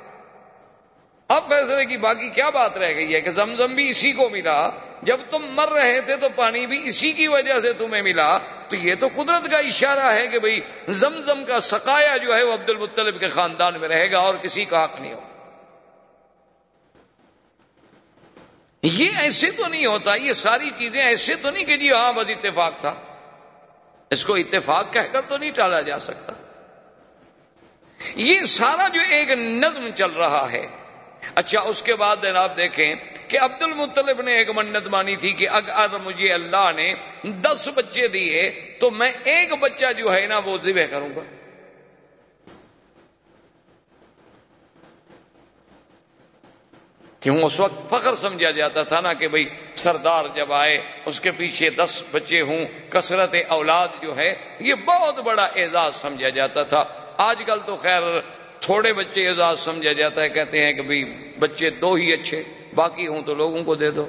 اب فیصلے کی باقی کیا بات رہ گئی ہے کہ زمزم بھی اسی کو ملا؟ جب تم مر رہے تھے تو پانی بھی اسی کی وجہ سے تمہیں ملا۔ تو یہ تو قدرت کا اشارہ ہے کہ بھئی زمزم کا سکایا جو ہے وہ عبد المطلب کے خاندان میں رہے گا اور کسی کا حق نہیں ہو یہ ایسے تو نہیں ہوتا، یہ ساری چیزیں ایسے تو نہیں کہ جی ہاں بس اتفاق تھا۔ اس کو اتفاق کہہ کر تو نہیں ٹالا جا سکتا۔ یہ سارا جو ایک نظم چل رہا ہے اچھا اس کے بعد جناب دیکھیں کہ عبد المطلب نے ایک منت مانی تھی کہ اگر مجھے اللہ نے دس بچے دیے تو میں ایک بچہ جو ہے نا وہ ذبح کروں گا۔ کیوں؟ اس وقت فخر سمجھا جاتا تھا نا کہ بھئی سردار جب آئے، اس کے پیچھے دس بچے ہوں، کثرت اولاد جو ہے، یہ بہت بڑا اعزاز سمجھا جاتا تھا۔ آج کل تو خیر تھوڑے بچے اعزاز سمجھا جاتا ہے، کہتے ہیں کہ بھئی بچے دو ہی اچھے، باقی ہوں تو لوگوں کو دے دو۔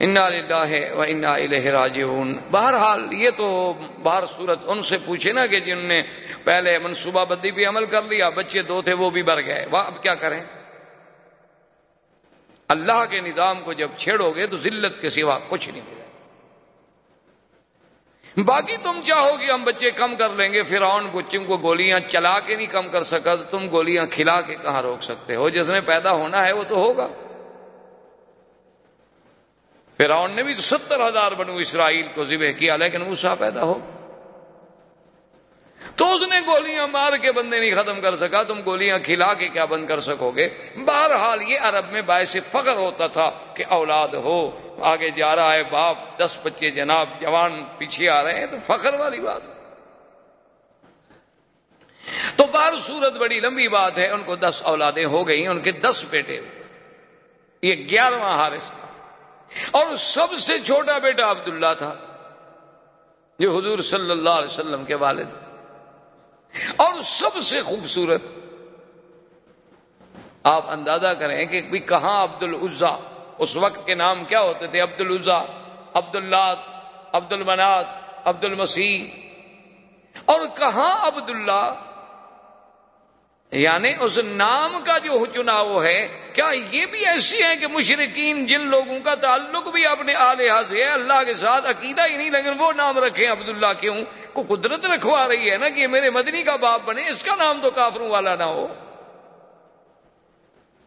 انا ہے و انا الہ راجعون۔ بہرحال یہ تو باہر صورت ان سے پوچھے نا کہ جن نے پہلے منصوبہ بندی بھی عمل کر لیا، بچے دو تھے وہ بھی بھر گئے۔ وہ اب کیا کریں؟ اللہ کے نظام کو جب چھیڑو گے تو ذلت کے سوا کچھ نہیں۔ ملے باقی تم چاہو کہ ہم بچے کم کر لیں گے، فرعون بچوں کو گولیاں چلا کے نہیں کم کر سکا، تو تم گولیاں کھلا کے کہاں روک سکتے ہو؟ جس نے پیدا ہونا ہے وہ تو ہوگا۔ فرعون نے بھی ستر ہزار بنو اسرائیل کو ذبح کیا، لیکن موسا پیدا ہو۔ تو اس نے گولیاں مار کے بندے نہیں ختم کر سکا، تم گولیاں کھلا کے کیا بند کر سکو گے؟ بہرحال یہ عرب میں باعث فخر ہوتا تھا کہ اولاد ہو، آگے جا رہا ہے باپ، دس بچے جناب، جوان پیچھے آ رہے ہیں، تو فخر والی بات تو بار صورت بڑی لمبی بات ہے، ان کو دس اولادیں ہو گئی ان کے دس بیٹے یہ گیارہواں حارث تھا۔ اور سب سے چھوٹا بیٹا عبداللہ تھا، جو حضور صلی اللہ علیہ وسلم کے والد۔ اور سب سے خوبصورت آپ اندازہ کریں کہ بھی کہاں عبد العزا اس وقت کے نام کیا ہوتے تھے؟ عبد العزا عبد اللہ عبد المنات عبد المسیح اور کہاں عبد اللہ یعنی اس نام کا جو چناؤ ہے، کیا یہ بھی ایسی ہے کہ مشرقین جن لوگوں کا تعلق بھی اپنے آلیہ سے ہے، اللہ کے ساتھ عقیدہ ہی نہیں، لیکن وہ نام رکھیں عبداللہ کیوں؟ کو قدرت رکھوا رہی ہے نا کہ میرے مدنی کا باپ بنے، اس کا نام تو کافروں والا نہ ہو۔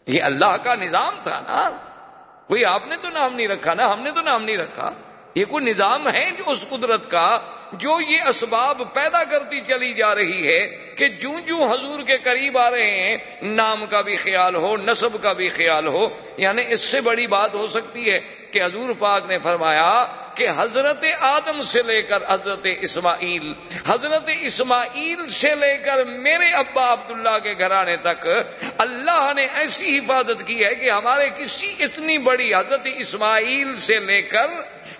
یہ اللہ کا نظام تھا نا۔ کوئی آپ نے تو نام نہیں رکھا نا، ہم نے تو نام نہیں رکھا۔ یہ کوئی نظام ہے جو اس قدرت کا، جو یہ اسباب پیدا کرتی چلی جا رہی ہے کہ جو جو حضور کے قریب آ رہے ہیں، نام کا بھی خیال ہو نصب کا بھی خیال ہو یعنی اس سے بڑی بات ہو سکتی ہے کہ حضور پاک نے فرمایا کہ حضرت آدم سے لے کر حضرت اسماعیل حضرت اسماعیل سے لے کر میرے ابا عبداللہ کے گھرانے تک اللہ نے ایسی حفاظت کی ہے کہ ہمارے کسی اتنی بڑی حضرت اسماعیل سے لے کر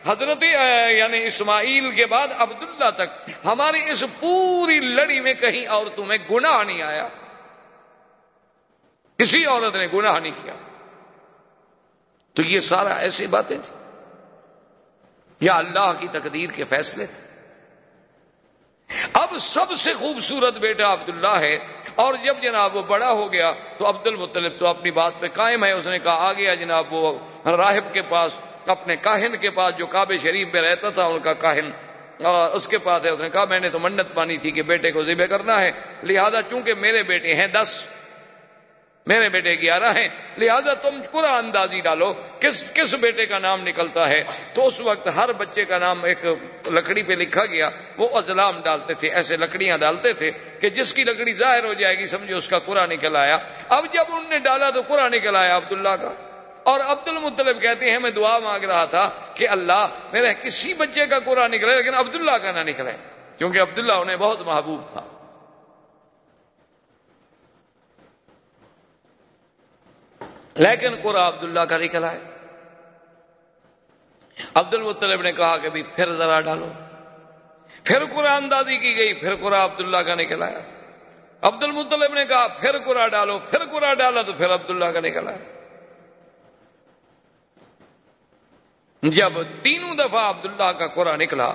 حضرت یعنی اسماعیل کے بعد عبداللہ تک ہماری اس پوری لڑی میں کہیں عورتوں میں گناہ نہیں آیا۔ کسی عورت نے گناہ نہیں کیا۔ تو یہ سارا ایسی باتیں تھیں۔ یا اللہ کی تقدیر کے فیصلے تھے۔ اب سب سے خوبصورت بیٹا عبداللہ ہے اور جب جناب وہ بڑا ہو گیا تو عبد المطلب تو اپنی بات پہ قائم ہے۔ اس نے کہا آ گیا جناب، وہ راہب کے پاس اپنے کاہن کے پاس جو کعبے شریف میں رہتا تھا، ان کا کاہن اس کے پاس ہے، اس نے کہا، میں نے تو منت پانی تھی کہ بیٹے کو ذبح کرنا ہے۔ لہذا چونکہ میرے بیٹے ہیں دس، میرے بیٹے گیارہ ہیں، لہذا تم پورا اندازی ڈالو کس کس بیٹے کا نام نکلتا ہے۔ تو اس وقت ہر بچے کا نام ایک لکڑی پہ لکھا گیا، وہ ازلام ڈالتے تھے، ایسے لکڑیاں ڈالتے تھے کہ جس کی لکڑی ظاہر ہو جائے گی، سمجھو، اس کا قرآ نکل آیا۔ اب جب ان نے ڈالا تو قرآن نکل آیا عبداللہ کا۔ اور عبد المطلب کہتے ہیں، میں دعا مانگ رہا تھا کہ اللہ میرے کسی بچے کا قرآن نکلے، لیکن عبداللہ کا نہ نکلے، کیونکہ عبداللہ انہیں بہت محبوب تھا۔ لیکن قرآن عبداللہ کا نکلا ہے عبد المطلب نے کہا کہ پھر ذرا ڈالو۔ پھر قرآن اندازی کی گئی، پھر قرآن عبداللہ کا نکلا ہے عبد المطلب نے کہا، پھر قرآن ڈالو، پھر قرآن ڈالا تو پھر عبداللہ کا نکلا ہے جب تینوں دفعہ عبداللہ کا قرآن نکلا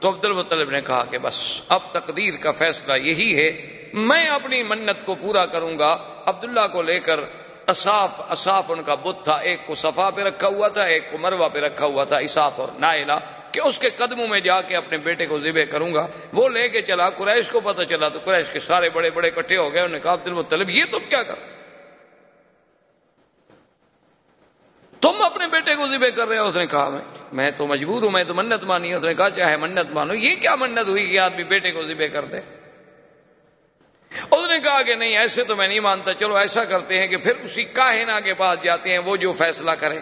تو عبد المطلب نے کہا کہ بس، اب تقدیر کا فیصلہ یہی ہے، میں اپنی منت کو پورا کروں گا۔ عبداللہ کو لے کر اصاف اصاف ان کا بت تھا، ایک کو صفا پہ رکھا ہوا تھا، ایک کو مروا پہ رکھا ہوا تھا اصاف اور نائلہ، کہ اس کے قدموں میں جا کے اپنے بیٹے کو ذبح کروں گا۔ وہ لے کے چلا، قریش کو پتہ چلا تو قریش کے سارے بڑے بڑے کٹھے ہو گئے، انہوں نے کہا عبد المطلب یہ تم کیا کر تم اپنے بیٹے کو ذبح کر رہے ہو؟ اس نے کہا، میں تو مجبور ہوں، میں تو منت مانی اس نے کہا، چاہے منت مانو۔ یہ کیا منت ہوئی کہ آدمی بیٹے کو ذبح کر دے؟ اس نے کہا کہ نہیں، ایسے تو میں نہیں مانتا۔ چلو، ایسا کرتے ہیں کہ پھر اسی کاہنا کے پاس جاتے ہیں، وہ جو فیصلہ کرے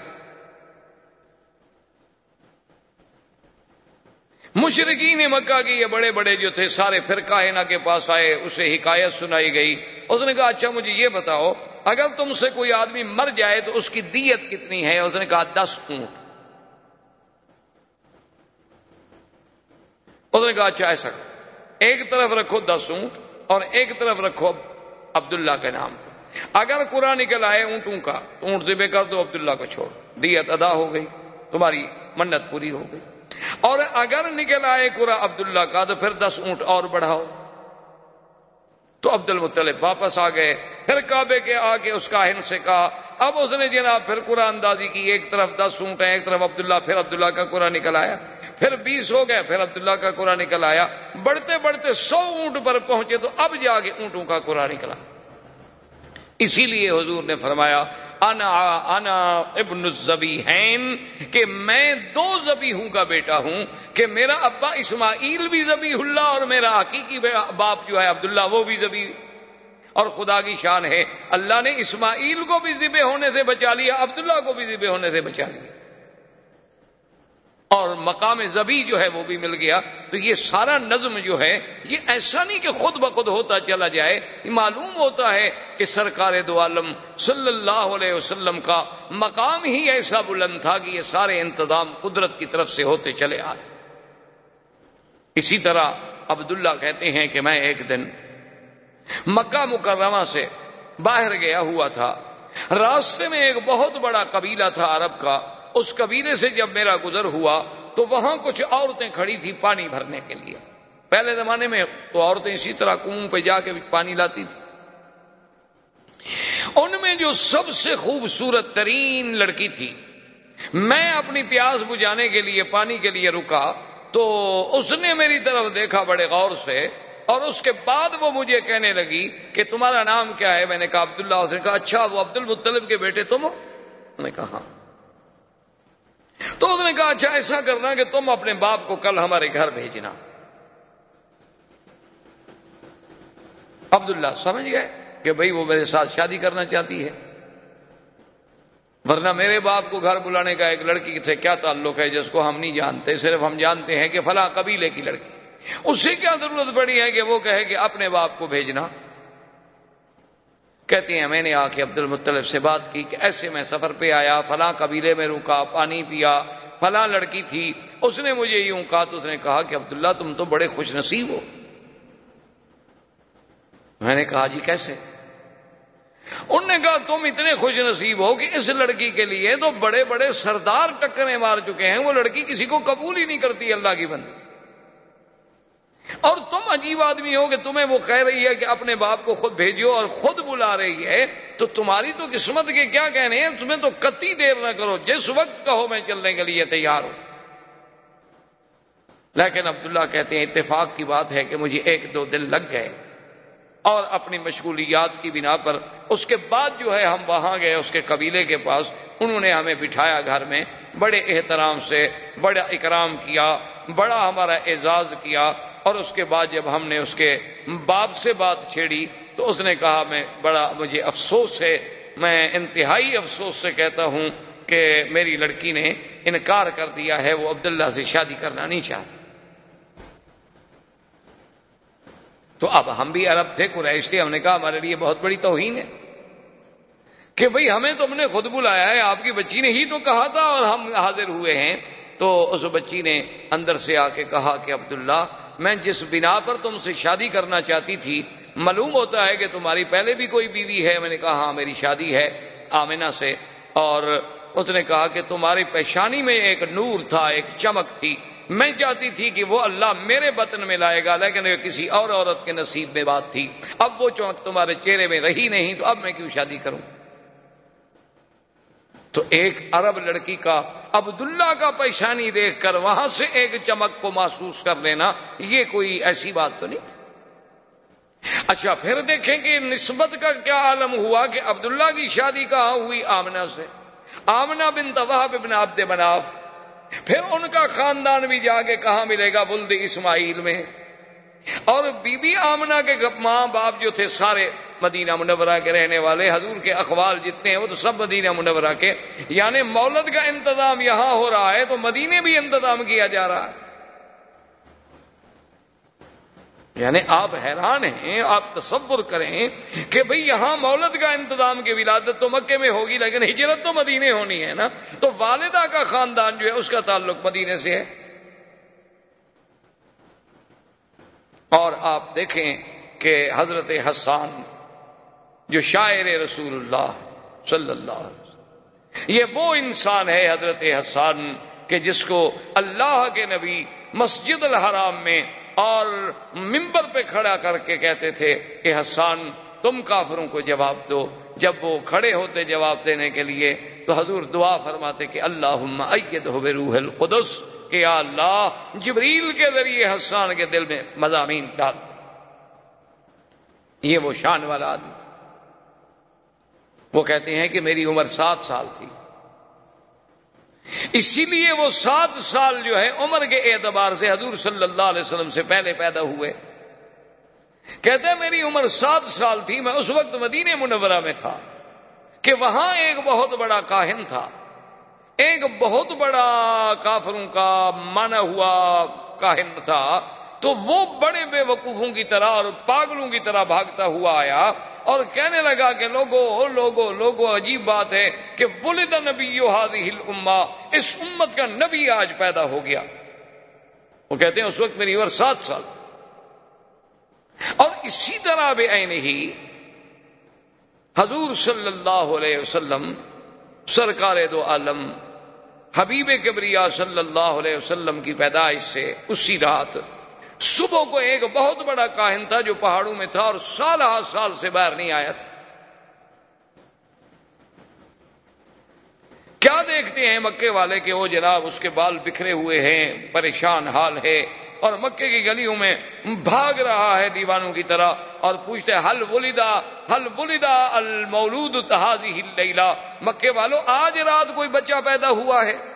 مشرقین مکہ کی یہ بڑے بڑے جو تھے، سارے پھر کاہنا کے پاس آئے، اسے حکایت سنائی گئی۔ اس نے کہا اچھا مجھے یہ بتاؤ اگر تم سے کوئی آدمی مر جائے تو اس کی دیت کتنی ہے؟ اس نے کہا دس اونٹ۔ اس نے کہا اچھا ایسا ایک طرف رکھو دس اونٹ اور ایک طرف رکھو عبداللہ کے نام۔ اگر قرآن نکل آئے اونٹوں کا، تو اونٹ ذبے کر دو، عبداللہ کو چھوڑ۔ دیت ادا ہو گئی، تمہاری منت پوری ہو گئی۔ اور اگر نکل آئے قرآن عبداللہ کا، تو پھر دس اونٹ اور بڑھاؤ۔ تو عبد المطلب واپس آ گئے، پھر کعبے کے آ کے اس کاہن سے کہا، اب اس نے جناب پھر قرآن اندازی کی، ایک طرف دس اونٹ ہیں ایک طرف عبداللہ، پھر عبداللہ کا قرآن نکل آیا، پھر بیس ہو گئے، پھر عبداللہ کا قرآن نکل آیا، بڑھتے بڑھتے سو اونٹ پر پہنچے تو اب جا کے اونٹوں کا قرآن نکلا۔ اسی لیے حضور نے فرمایا انا انا ابن الزبیحین، کہ میں دو زبیحوں کا بیٹا ہوں، کہ میرا ابا اسماعیل بھی زبیح اللہ اور میرا حقیقی باپ جو ہے عبداللہ وہ بھی زبی اور خدا کی شان ہے، اللہ نے اسماعیل کو بھی ذبح ہونے سے بچا لیا، عبداللہ کو بھی ذبح ہونے سے بچا لیا۔ اور مقام زبی جو ہے وہ بھی مل گیا۔ تو یہ سارا نظم جو ہے، یہ ایسا نہیں کہ خود بخود ہوتا چلا جائے۔ یہ معلوم ہوتا ہے کہ سرکار دو عالم صلی اللہ علیہ وسلم کا مقام ہی ایسا بلند تھا کہ یہ سارے انتظام قدرت کی طرف سے ہوتے چلے آئے اسی طرح عبداللہ کہتے ہیں کہ میں ایک دن مکہ مکرمہ سے باہر گیا ہوا تھا۔ راستے میں ایک بہت بڑا قبیلہ تھا عرب کا۔ اس قبیلے سے جب میرا گزر ہوا تو وہاں کچھ عورتیں کھڑی تھی پانی بھرنے کے لیے۔ پہلے زمانے میں تو عورتیں اسی طرح کنو پہ جا کے پانی لاتی تھی ان میں جو سب سے خوبصورت ترین لڑکی تھی، میں اپنی پیاس بجانے کے لیے، پانی کے لیے رکا تو اس نے میری طرف دیکھا بڑے غور سے اور اس کے بعد وہ مجھے کہنے لگی کہ تمہارا نام کیا ہے؟ میں نے کہا عبداللہ۔ اس نے کہا اچھا وہ عبد المطلب کے بیٹے تم ہو؟ میں نے کہا ہاں۔ تو اس نے کہا اچھا ایسا کرنا کہ تم اپنے باپ کو کل ہمارے گھر بھیجنا۔ عبداللہ، سمجھ گئے کہ بھائی وہ میرے ساتھ شادی کرنا چاہتی ہے۔ ورنہ میرے باپ کو گھر بلانے کا ایک لڑکی سے کیا تعلق ہے جس کو ہم نہیں جانتے؟ صرف ہم جانتے ہیں کہ فلاں قبیلے کی لڑکی۔ اس سے کیا ضرورت پڑی ہے کہ وہ کہے کہ اپنے باپ کو بھیجنا؟ کہتے ہیں، میں نے آ کے عبد المطلب سے بات کی کہ ایسے میں سفر پہ آیا، فلاں قبیلے میں رکا، پانی پیا، فلاں لڑکی تھی، اس نے مجھے یوں کہا، تو اس نے کہا کہ عبداللہ تم تو بڑے خوش نصیب ہو۔ میں نے کہا جی کیسے؟ ان نے کہا، تم اتنے خوش نصیب ہو کہ اس لڑکی کے لیے تو بڑے بڑے سردار ٹکرے مار چکے ہیں، وہ لڑکی کسی کو قبول ہی نہیں کرتی اللہ کی بندی۔ اور تم عجیب آدمی ہو کہ تمہیں وہ کہہ رہی ہے کہ اپنے باپ کو خود بھیجو اور خود بلا رہی ہے، تو تمہاری تو قسمت کے کیا کہنے ہیں؟ تمہیں تو کتی دیر نہ کرو، جس وقت کہو میں چلنے کے لیے تیار ہوں۔ لیکن عبداللہ کہتے ہیں، اتفاق کی بات ہے کہ مجھے ایک دو دن لگ گئے۔ اور اپنی مشغولیات کی بنا پر اس کے بعد جو ہے ہم وہاں گئے اس کے قبیلے کے پاس، انہوں نے ہمیں بٹھایا گھر میں، بڑے احترام سے، بڑا اکرام کیا، بڑا ہمارا اعزاز کیا، اور اس کے بعد جب ہم نے اس کے باپ سے بات چھیڑی تو اس نے کہا، میں بڑا، مجھے افسوس ہے، میں انتہائی افسوس سے کہتا ہوں کہ میری لڑکی نے انکار کر دیا ہے، وہ عبداللہ سے شادی کرنا نہیں چاہتی۔ تو اب ہم بھی عرب تھے، قریش تھے، ہم نے کہا ہمارے لیے بہت بڑی توہین ہے کہ بھئی ہمیں تم نے خود بلایا ہے، آپ کی بچی نے ہی تو کہا تھا اور ہم حاضر ہوئے ہیں۔ تو اس بچی نے اندر سے آ کے کہا کہ عبداللہ، میں جس بنا پر تم سے شادی کرنا چاہتی تھی، معلوم ہوتا ہے کہ تمہاری پہلے بھی کوئی بیوی ہے۔ میں نے کہا ہاں میری شادی ہے آمینہ سے۔ اور اس نے کہا کہ تمہاری پیشانی میں ایک نور تھا، ایک چمک تھی۔ میں چاہتی تھی کہ وہ اللہ میرے بطن میں لائے گا، لیکن کسی اور عورت کے نصیب میں بات تھی، اب وہ چمک تمہارے چہرے میں رہی نہیں، تو اب میں کیوں شادی کروں؟ تو ایک عرب لڑکی کا عبداللہ کا پیشانی دیکھ کر وہاں سے ایک چمک کو محسوس کر لینا، یہ کوئی ایسی بات تو نہیں تھی؟ اچھا پھر دیکھیں کہ نسبت کا کیا عالم ہوا کہ عبداللہ کی شادی کہاں ہوئی آمنہ سے؟ آمنہ بن طواف ابن عبد مناف۔ پھر ان کا خاندان بھی جا کے کہاں ملے گا بلد اسماعیل میں؟ اور بی بی آمنا کے ماں باپ جو تھے سارے مدینہ منورہ کے رہنے والے، حضور کے اخبار جتنے ہیں وہ تو سب مدینہ منورہ کے یعنی مولد کا انتظام یہاں ہو رہا ہے تو مدینے بھی انتظام کیا جا رہا ہے۔ یعنی آپ حیران ہیں، آپ تصور کریں کہ بھئی یہاں مولد کا انتظام کی ولادت تو مکے میں ہوگی، لیکن ہجرت تو مدینے ہونی ہے نا۔ تو والدہ کا خاندان جو ہے، اس کا تعلق مدینے سے ہے۔ اور آپ دیکھیں کہ حضرت حسان، جو شاعر رسول اللہ صلی اللہ علیہ وسلم، یہ وہ انسان ہے حضرت حسان کہ جس کو اللہ کے نبی مسجد الحرام میں اور ممبر پہ کھڑا کر کے کہتے تھے کہ حسان، تم کافروں کو جواب دو۔ جب وہ کھڑے ہوتے جواب دینے کے لیے، تو حضور دعا فرماتے کہ اللہ ہو روح القدس، کہ یا اللہ، جبریل کے ذریعے حسان کے دل میں مضامین ڈال۔ یہ وہ شان والا آدمی۔ وہ کہتے ہیں کہ میری عمر سات سال تھی۔ اسی لیے وہ سات سال جو ہے عمر کے اعتبار سے حضور صلی اللہ علیہ وسلم سے پہلے پیدا ہوئے۔ کہتے ہیں میری عمر سات سال تھی، میں اس وقت مدینہ منورہ میں تھا کہ وہاں ایک بہت بڑا کاہن تھا۔ ایک بہت بڑا کافروں کا مانا ہوا کاہن تھا۔ تو وہ بڑے بے وقوفوں کی طرح اور پاگلوں کی طرح بھاگتا ہوا آیا اور کہنے لگا کہ لوگو لوگو لوگو، عجیب بات ہے کہ ولد نبی الما اس امت کا نبی آج پیدا ہو گیا۔ وہ کہتے ہیں، اس وقت میری عمر سات سال۔ اور اسی طرح بے عین ہی حضور صلی اللہ علیہ وسلم، سرکار دو عالم، حبیب کبریا صلی اللہ علیہ وسلم کی پیدائش سے اسی رات صبح کو ایک بہت بڑا کاہن تھا جو پہاڑوں میں تھا اور سال ہاتھ سال سے باہر نہیں آیا تھا۔ کیا دیکھتے ہیں مکے والے کہ وہ جناب اس کے بال بکھرے ہوئے ہیں، پریشان حال ہے اور مکے کی گلیوں میں بھاگ رہا ہے دیوانوں کی طرح اور پوچھتے حل ولیدا حل ولیدا المولود تحادی ہل مکے والوں آج رات کوئی بچہ پیدا ہوا ہے۔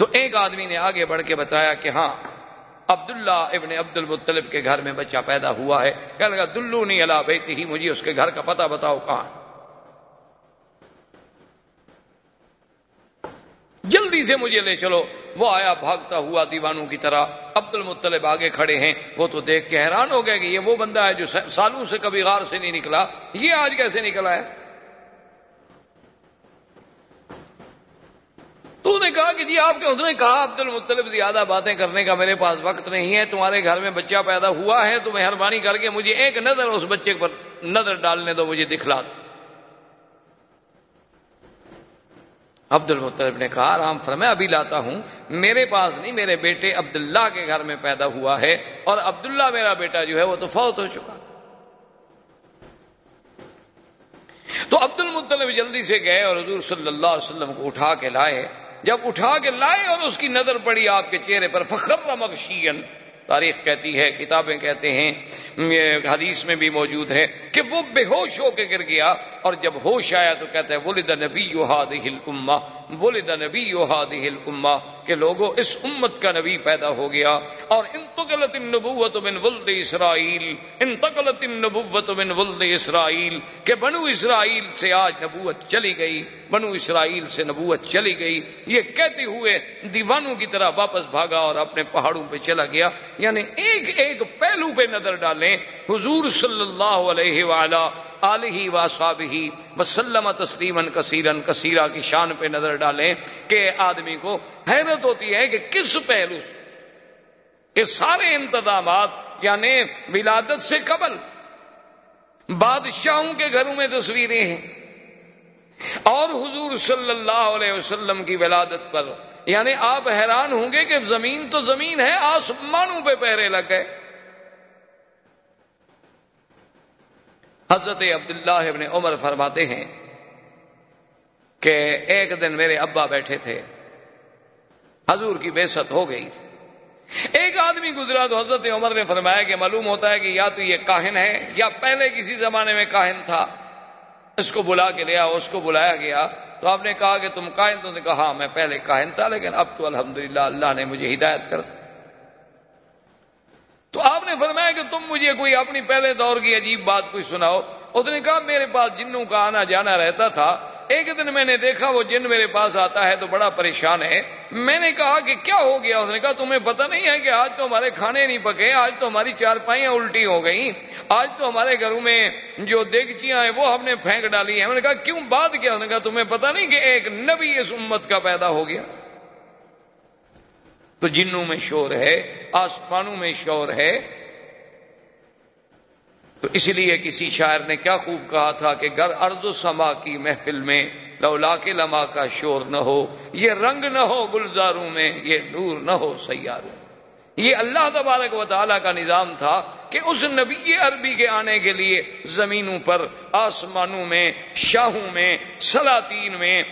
تو ایک آدمی نے آگے بڑھ کے بتایا کہ ہاں عبداللہ ابن عبد المطلب کے گھر میں بچہ پیدا ہوا ہے۔ کہنے لگا، دلو نہیں اللہ بیتی ہی مجھے اس کے گھر کا پتہ بتاؤ کہاں جلدی سے مجھے لے چلو۔ وہ آیا، بھاگتا ہوا دیوانوں کی طرح۔ عبد المطلب آگے کھڑے ہیں۔ وہ تو دیکھ کے حیران ہو گئے کہ یہ وہ بندہ ہے جو سالوں سے کبھی غار سے نہیں نکلا۔ یہ آج کیسے نکلا ہے؟ تو نے کہا کہ جی آپ کے اس نے کہا، عبد المطلب زیادہ باتیں کرنے کا میرے پاس وقت نہیں ہے، تمہارے گھر میں بچہ پیدا ہوا ہے، تو مہربانی کر کے مجھے ایک نظر اس بچے پر نظر ڈالنے دو، مجھے دکھلا دو۔ عبد المطلب نے کہا، آرام فرمائے ابھی لاتا ہوں۔ میرے پاس نہیں، میرے بیٹے عبداللہ کے گھر میں پیدا ہوا ہے، اور عبداللہ میرا بیٹا جو ہے وہ تو فوت ہو چکا۔ تو عبد المطلب جلدی سے گئے اور حضور صلی اللہ علیہ وسلم کو اٹھا کے لائے۔ جب اٹھا کے لائے اور اس کی نظر پڑی آپ کے چہرے پر، فخر مغشین۔ تاریخ کہتی ہے، کتابیں کہتے ہیں حدیث میں بھی موجود ہے کہ وہ بے ہوش ہو کے گر گیا اور جب ہوش آیا تو کہتے ہیں ولد نبی ولد نبی الما کہ لوگوں اس امت کا نبی پیدا ہو گیا۔ اور انتقلت النبوت من ولد اسرائیل انتقلت النبوت من ولد اسرائیل، کہ بنو اسرائیل سے آج نبوت چلی گئی۔ بنو اسرائیل سے نبوت چلی گئی۔ یہ کہتے ہوئے دیوانوں کی طرح واپس بھاگا اور اپنے پہاڑوں پہ چلا گیا۔ یعنی ایک ایک پہلو پہ نظر ڈالیں۔ حضور صلی اللہ علیہ وآلہ آلہ و صابی وسلم تسلیمن کثیرن کثیرہ کی شان پہ نظر ڈالیں کہ آدمی کو حیرت ہوتی ہے کہ کس پہلو سے، کہ سارے انتظامات یعنی ولادت سے قبل بادشاہوں کے گھروں میں تصویریں ہیں، اور حضور صلی اللہ علیہ وسلم کی ولادت پر یعنی آپ حیران ہوں گے کہ زمین تو زمین ہے، آسمانوں پہ پہرے لگ گئے۔ حضرت عبداللہ ابن عمر فرماتے ہیں کہ ایک دن میرے ابا بیٹھے تھے۔ حضور کی بے ست ہو گئی۔ تھی ایک آدمی گزرا تو حضرت عمر نے فرمایا کہ معلوم ہوتا ہے کہ یا تو یہ کاہن ہے یا پہلے کسی زمانے میں کاہن تھا۔ اس کو بلا کے لیا اس کو بلایا گیا۔ تو آپ نے کہا کہ تم کاہن، تو نے کہا ہاں میں پہلے کاہن تھا، لیکن اب تو الحمدللہ اللہ نے مجھے ہدایت کر تو آپ نے فرمایا کہ تم مجھے کوئی اپنی پہلے دور کی عجیب بات کوئی سناؤ۔ اس نے کہا، میرے پاس جنوں کا آنا جانا رہتا تھا۔ ایک دن میں نے دیکھا، وہ جن میرے پاس آتا ہے تو بڑا پریشان ہے۔ میں نے کہا کہ کیا ہو گیا؟ اس نے کہا، تمہیں پتہ نہیں ہے کہ آج تو ہمارے کھانے نہیں پکے، آج تو ہماری چار پائیاں الٹی ہو گئی آج تو ہمارے گھروں میں جو دیگچیاں ہیں، وہ ہم نے پھینک ڈالی ہیں۔ میں نے کہا، کیوں بات کیا؟ اس نے کہا، تمہیں پتہ نہیں کہ ایک نبی اس امت کا پیدا ہو گیا۔ تو جنوں میں شور ہے، آسمانوں میں شور ہے۔ تو اس لیے کسی شاعر نے کیا خوب کہا تھا کہ گر ارض و سما کی محفل میں، لولا کے لما کا شور نہ ہو، یہ رنگ نہ ہو گلزاروں میں، یہ نور نہ ہو سیاروں یہ اللہ تبارک و تعالیٰ کا نظام تھا کہ اس نبی عربی کے آنے کے لیے زمینوں پر، آسمانوں میں، شاہوں میں، سلاطین میں،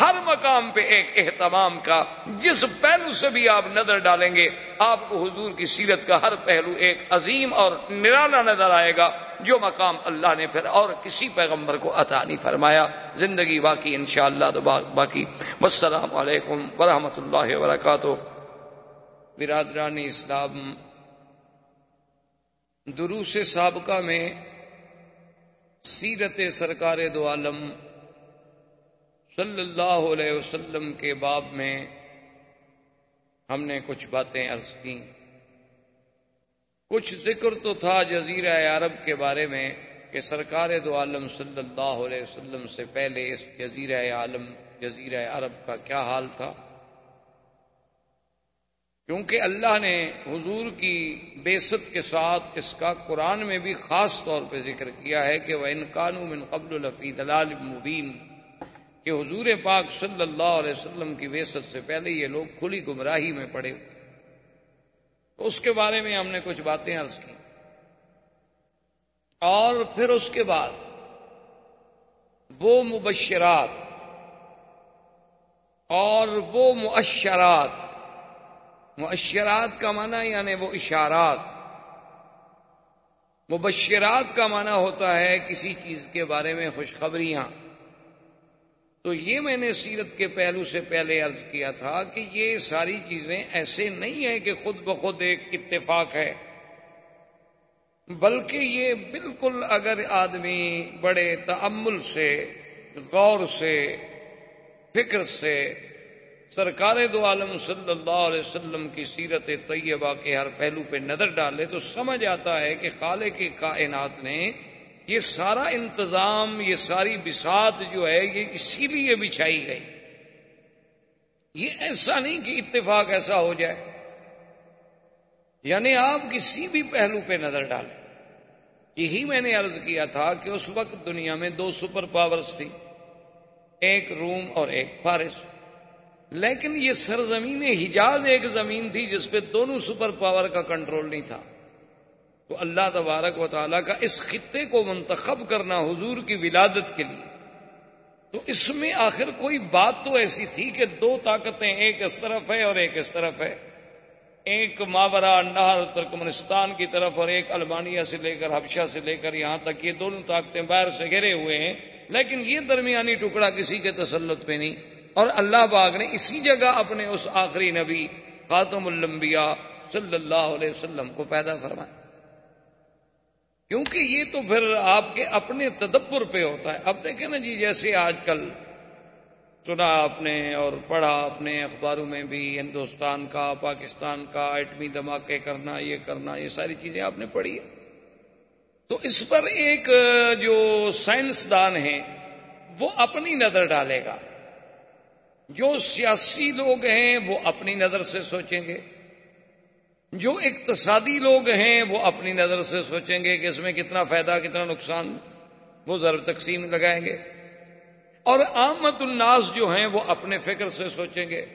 ہر مقام پہ ایک اہتمام کا، جس پہلو سے بھی آپ نظر ڈالیں گے، آپ کو حضور کی سیرت کا ہر پہلو ایک عظیم اور نرالا نظر آئے گا، جو مقام اللہ نے پھر اور کسی پیغمبر کو عطا نہیں فرمایا۔ زندگی باقی انشاءاللہ تو باقی۔ والسلام علیکم ورحمۃ اللہ وبرکاتہ۔ برادران اسلام، دروس سابقہ میں سیرت سرکار دو عالم صلی اللہ علیہ وسلم کے باب میں ہم نے کچھ باتیں عرض کی کچھ ذکر تو تھا جزیرہ عرب کے بارے میں کہ سرکار دو عالم صلی اللہ علیہ وسلم سے پہلے اس جزیرہ عالم، جزیرہ عرب کا کیا حال تھا۔ کیونکہ اللہ نے حضور کی بیست کے ساتھ اس کا قرآن میں بھی خاص طور پہ ذکر کیا ہے کہ وہ انکان من قبل الفی دلال مبین کہ حضور پاک صلی اللہ علیہ وسلم کی بیست سے پہلے یہ لوگ کھلی گمراہی میں پڑے تو اس کے بارے میں ہم نے کچھ باتیں عرض کی۔ اور پھر اس کے بعد وہ مبشرات اور وہ معشرات معشرات کا معنی یعنی وہ اشارات۔ مبشرات کا معنی ہوتا ہے کسی چیز کے بارے میں خوشخبریاں۔ تو یہ میں نے سیرت کے پہلو سے پہلے عرض کیا تھا کہ یہ ساری چیزیں ایسے نہیں ہیں کہ خود بخود ایک اتفاق ہے۔ بلکہ یہ بالکل اگر آدمی بڑے تعمل سے، غور سے، فکر سے سرکار دو عالم صلی اللہ علیہ وسلم کی سیرت طیبہ کے ہر پہلو پہ نظر ڈالے تو سمجھ آتا ہے کہ خالے کی کائنات نے یہ سارا انتظام، یہ ساری بسات جو ہے، یہ اسی لیے بچھائی گئی۔ یہ ایسا نہیں کہ اتفاق ایسا ہو جائے۔ یعنی آپ کسی بھی پہلو پہ نظر ڈالیں یہی میں نے عرض کیا تھا کہ اس وقت دنیا میں دو سپر پاورز تھی ایک روم اور ایک فارس۔ لیکن یہ سرزمین حجاز ایک زمین تھی جس پہ دونوں سپر پاور کا کنٹرول نہیں تھا۔ تو اللہ تبارک و تعالیٰ کا اس خطے کو منتخب کرنا حضور کی ولادت کے لیے۔ تو اس میں آخر کوئی بات تو ایسی تھی کہ دو طاقتیں ایک اس طرف ہے اور ایک اس طرف ہے۔ ایک ماورا نہر ترکمنستان کی طرف اور ایک المانیہ سے لے کر حبشہ سے لے کر یہاں تک یہ دونوں طاقتیں باہر سے گھرے ہوئے ہیں، لیکن یہ درمیانی ٹکڑا کسی کے تسلط پہ نہیں۔ اور اللہ باغ نے اسی جگہ اپنے اس آخری نبی خاتم الانبیاء صلی اللہ علیہ وسلم کو پیدا فرمایا۔ کیونکہ یہ تو پھر آپ کے اپنے تدبر پہ ہوتا ہے۔ اب دیکھیں نا جی جیسے آج کل سنا آپ نے اور پڑھا اپنے اخباروں میں بھی، ہندوستان کا، پاکستان کا، ایٹمی دھماکے کرنا، یہ کرنا، یہ ساری چیزیں آپ نے پڑھی ہے تو اس پر ایک جو سائنسدان ہیں، وہ اپنی نظر ڈالے گا۔ جو سیاسی لوگ ہیں وہ اپنی نظر سے سوچیں گے۔ جو اقتصادی لوگ ہیں وہ اپنی نظر سے سوچیں گے کہ اس میں کتنا فائدہ، کتنا نقصان، وہ ضرور تقسیم لگائیں گے۔ اور آمد الناس جو ہیں وہ اپنے فکر سے سوچیں گے۔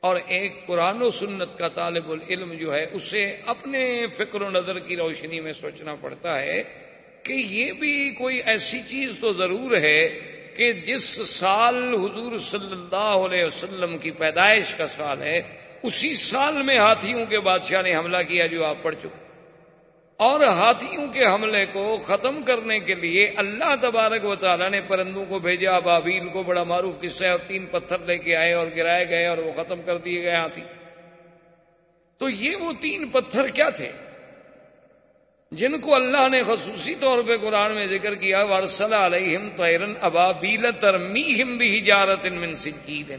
اور ایک قرآن و سنت کا طالب العلم جو ہے، اسے اپنے فکر و نظر کی روشنی میں سوچنا پڑتا ہے کہ یہ بھی کوئی ایسی چیز تو ضرور ہے کہ جس سال حضور صلی اللہ علیہ وسلم کی پیدائش کا سال ہے، اسی سال میں ہاتھیوں کے بادشاہ نے حملہ کیا جو آپ پڑھ چکے اور ہاتھیوں کے حملے کو ختم کرنے کے لیے اللہ تبارک و تعالیٰ نے پرندوں کو بھیجا، بابیل کو بڑا معروف قصہ اور تین پتھر لے کے آئے اور گرائے گئے اور وہ ختم کر دیے گئے ہاتھی۔ تو یہ وہ تین پتھر کیا تھے؟ جن کو اللہ نے خصوصی طور پہ قرآن میں ذکر کیا ورسل علیہم تیرن ابا بیل ترمیہم بھی جارت من سجیل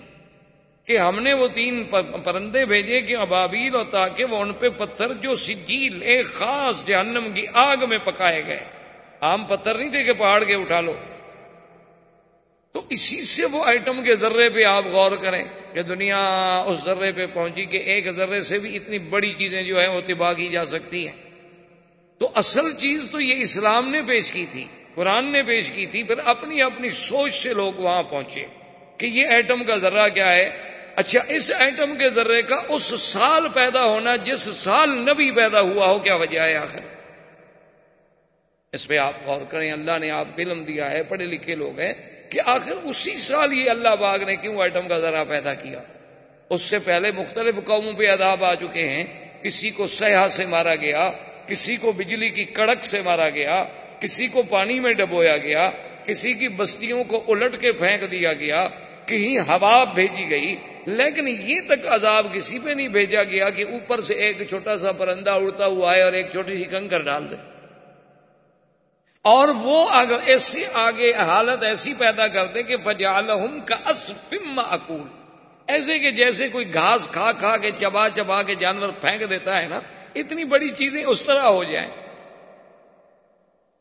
کہ ہم نے وہ تین پرندے بھیجے کہ ابابیل اور تاکہ وہ ان پہ پتھر جو سجیل، ایک خاص جہنم کی آگ میں پکائے گئے۔ عام پتھر نہیں تھے کہ پہاڑ کے اٹھا لو۔ تو اسی سے وہ آئٹم کے ذرے پہ آپ غور کریں کہ دنیا اس ذرے پہ پہنچی کہ ایک ذرے سے بھی اتنی بڑی چیزیں جو ہیں وہ تباہ کی جا سکتی ہیں۔ تو اصل چیز تو یہ اسلام نے پیش کی تھی، قرآن نے پیش کی تھی، پھر اپنی اپنی سوچ سے لوگ وہاں پہنچے کہ یہ ایٹم کا ذرہ کیا ہے۔ اچھا اس ایٹم کے ذرے کا اس سال پیدا ہونا، جس سال نبی پیدا ہوا ہو، کیا وجہ ہے آخر؟ اس پہ آپ غور کریں، اللہ نے آپ علم دیا ہے، پڑھے لکھے لوگ ہیں کہ آخر اسی سال یہ اللہ باغ نے کیوں ایٹم کا ذرہ پیدا کیا؟ اس سے پہلے مختلف قوموں پہ عذاب آ چکے ہیں۔ کسی کو سیاح سے مارا گیا، کسی کو بجلی کی کڑک سے مارا گیا، کسی کو پانی میں ڈبویا گیا، کسی کی بستیوں کو الٹ کے پھینک دیا گیا، کہیں ہوا بھیجی گئی، لیکن یہ تک عذاب کسی پہ نہیں بھیجا گیا کہ اوپر سے ایک چھوٹا سا پرندہ اڑتا ہوا ہے اور ایک چھوٹی سی کنکر ڈال دے۔ اور وہ اگر ایسی آگے حالت ایسی پیدا کر دے کہ فجال کا اسپم اکول ایسے کہ جیسے کوئی گھاس کھا کھا کے چبا چبا کے جانور پھینک دیتا ہے نا، اتنی بڑی چیزیں اس طرح ہو جائیں۔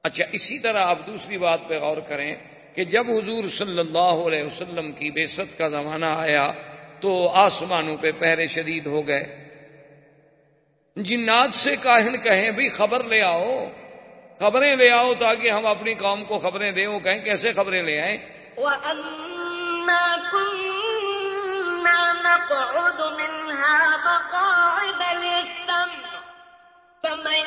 اچھا اسی طرح آپ دوسری بات پہ غور کریں کہ جب حضور صلی اللہ علیہ وسلم کی بے ست کا زمانہ آیا تو آسمانوں پہ پہرے شدید ہو گئے۔ جنات سے کاہن کہیں، بھی خبر لے آؤ، خبریں لے آؤ تاکہ ہم اپنی قوم کو خبریں دیں۔ وہ کہیں، کیسے خبریں لے آئیں؟ نقعد منها مقاعد للسمع فمن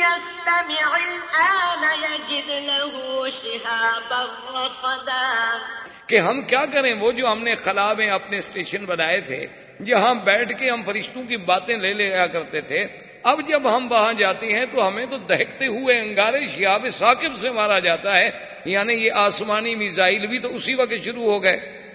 يستمع الآن يجد له شهابا رصدا کہ ہم کیا کریں؟ وہ جو ہم نے خلا میں اپنے اسٹیشن بنائے تھے، جہاں بیٹھ کے ہم فرشتوں کی باتیں لے لیا کرتے تھے، اب جب ہم وہاں جاتے ہیں تو ہمیں تو دہکتے ہوئے انگارے شیاب ثاقب سے مارا جاتا ہے یعنی یہ آسمانی میزائل بھی تو اسی وقت شروع ہو گئے۔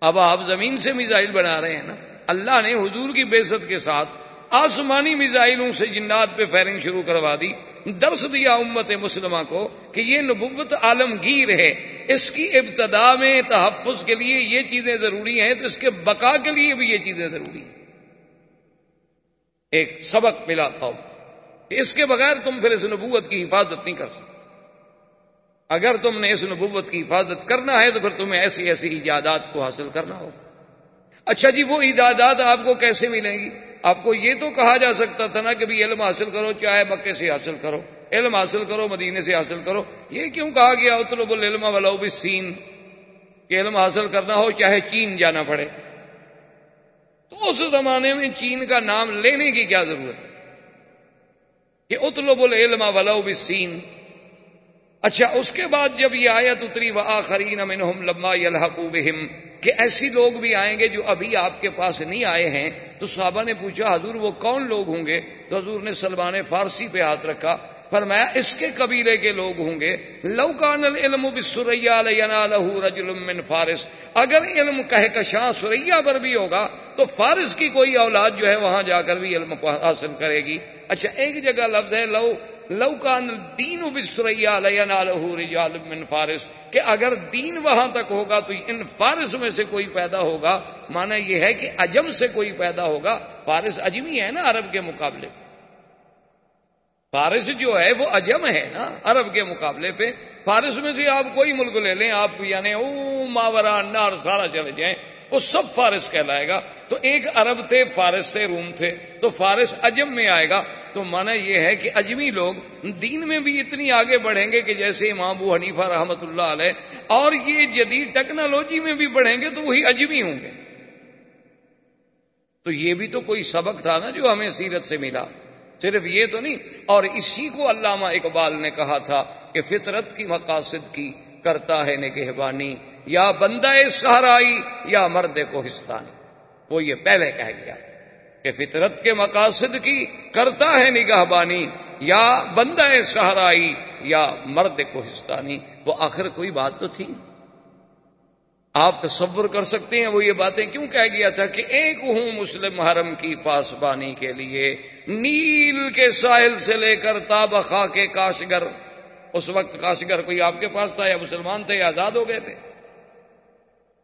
اب آپ زمین سے میزائل بنا رہے ہیں نا۔ اللہ نے حضور کی بےزت کے ساتھ آسمانی میزائلوں سے جنات پہ فائرنگ شروع کروا دی۔ درس دیا امت مسلمہ کو کہ یہ نبوت عالمگیر ہے۔ اس کی ابتدا میں تحفظ کے لیے یہ چیزیں ضروری ہیں، تو اس کے بقا کے لیے بھی یہ چیزیں ضروری ہیں۔ ایک سبق ملا قوم کہ اس کے بغیر تم پھر اس نبوت کی حفاظت نہیں کر سکتے۔ اگر تم نے اس نبوت کی حفاظت کرنا ہے تو پھر تمہیں ایسی ایسی ایجادات کو حاصل کرنا ہو۔ اچھا جی وہ ایجادات آپ کو کیسے ملیں گی؟ آپ کو یہ تو کہا جا سکتا تھا نا کہ بھی علم حاصل کرو، چاہے مکے سے حاصل کرو، علم حاصل کرو، مدینے سے حاصل کرو۔ یہ کیوں کہا گیا؟ اتلب العلم ولو سین کہ علم حاصل کرنا ہو، چاہے چین جانا پڑے۔ تو اس زمانے میں چین کا نام لینے کی کیا ضرورت؟ کہ اتلب العلم ولو سین اچھا اس کے بعد جب یہ آیت اتری و آخرین امنہم لما بہم، کہ ایسی لوگ بھی آئیں گے جو ابھی آپ کے پاس نہیں آئے ہیں، تو صحابہ نے پوچھا، حضور وہ کون لوگ ہوں گے؟ تو حضور نے سلمان فارسی پہ ہاتھ رکھا فرمایا، اس کے قبیلے کے لوگ ہوں گے لوکان العلم بسریا رجل من فارس۔ اگر علم کہکشاں سریا پر بھی ہوگا، تو فارس کی کوئی اولاد جو ہے وہاں جا کر بھی علم حاصل کرے گی۔ اچھا ایک جگہ لفظ ہے، لو لوکان دین بسریا رجال من فارس۔ کہ اگر دین وہاں تک ہوگا، تو ان فارس میں سے کوئی پیدا ہوگا۔ مانا یہ ہے کہ اجم سے کوئی پیدا ہوگا۔ فارس اجمی ہے نا عرب کے مقابلے۔ فارس جو ہے وہ اجم ہے نا، عرب کے مقابلے پہ۔ فارس میں سے آپ کوئی ملک لے لیں، آپ یعنی او ماورا نار سارا چلے جائیں، وہ سب فارس کہلائے گا۔ تو ایک عرب تھے، فارس تھے، روم تھے۔ تو فارس اجم میں آئے گا۔ تو مانا یہ ہے کہ اجمی لوگ دین میں بھی اتنی آگے بڑھیں گے کہ جیسے امام ابو حنیفہ رحمت اللہ علیہ، اور یہ جدید ٹیکنالوجی میں بھی بڑھیں گے تو وہی اجمی ہوں گے۔ تو یہ بھی تو کوئی سبق تھا نا جو ہمیں سیرت سے ملا۔ صرف یہ تو نہیں، اور اسی کو علامہ اقبال نے کہا تھا کہ فطرت کی مقاصد کی کرتا ہے نگہبانی، یا بندہ سہرائی یا مرد کو ہستانی وہ یہ پہلے کہہ گیا تھا کہ فطرت کے مقاصد کی کرتا ہے نگاہ بانی یا بندہ سہرائی یا مرد کو ہستانی وہ آخر کوئی بات تو تھی۔ آپ تصور کر سکتے ہیں وہ یہ باتیں کیوں کہہ گیا تھا کہ ایک ہوں مسلم حرم کی پاسبانی کے لیے نیل کے ساحل سے لے کر تابخا کے کاشگر، اس وقت کاشگر کوئی آپ کے پاس تھا یا مسلمان تھے یا آزاد ہو گئے تھے؟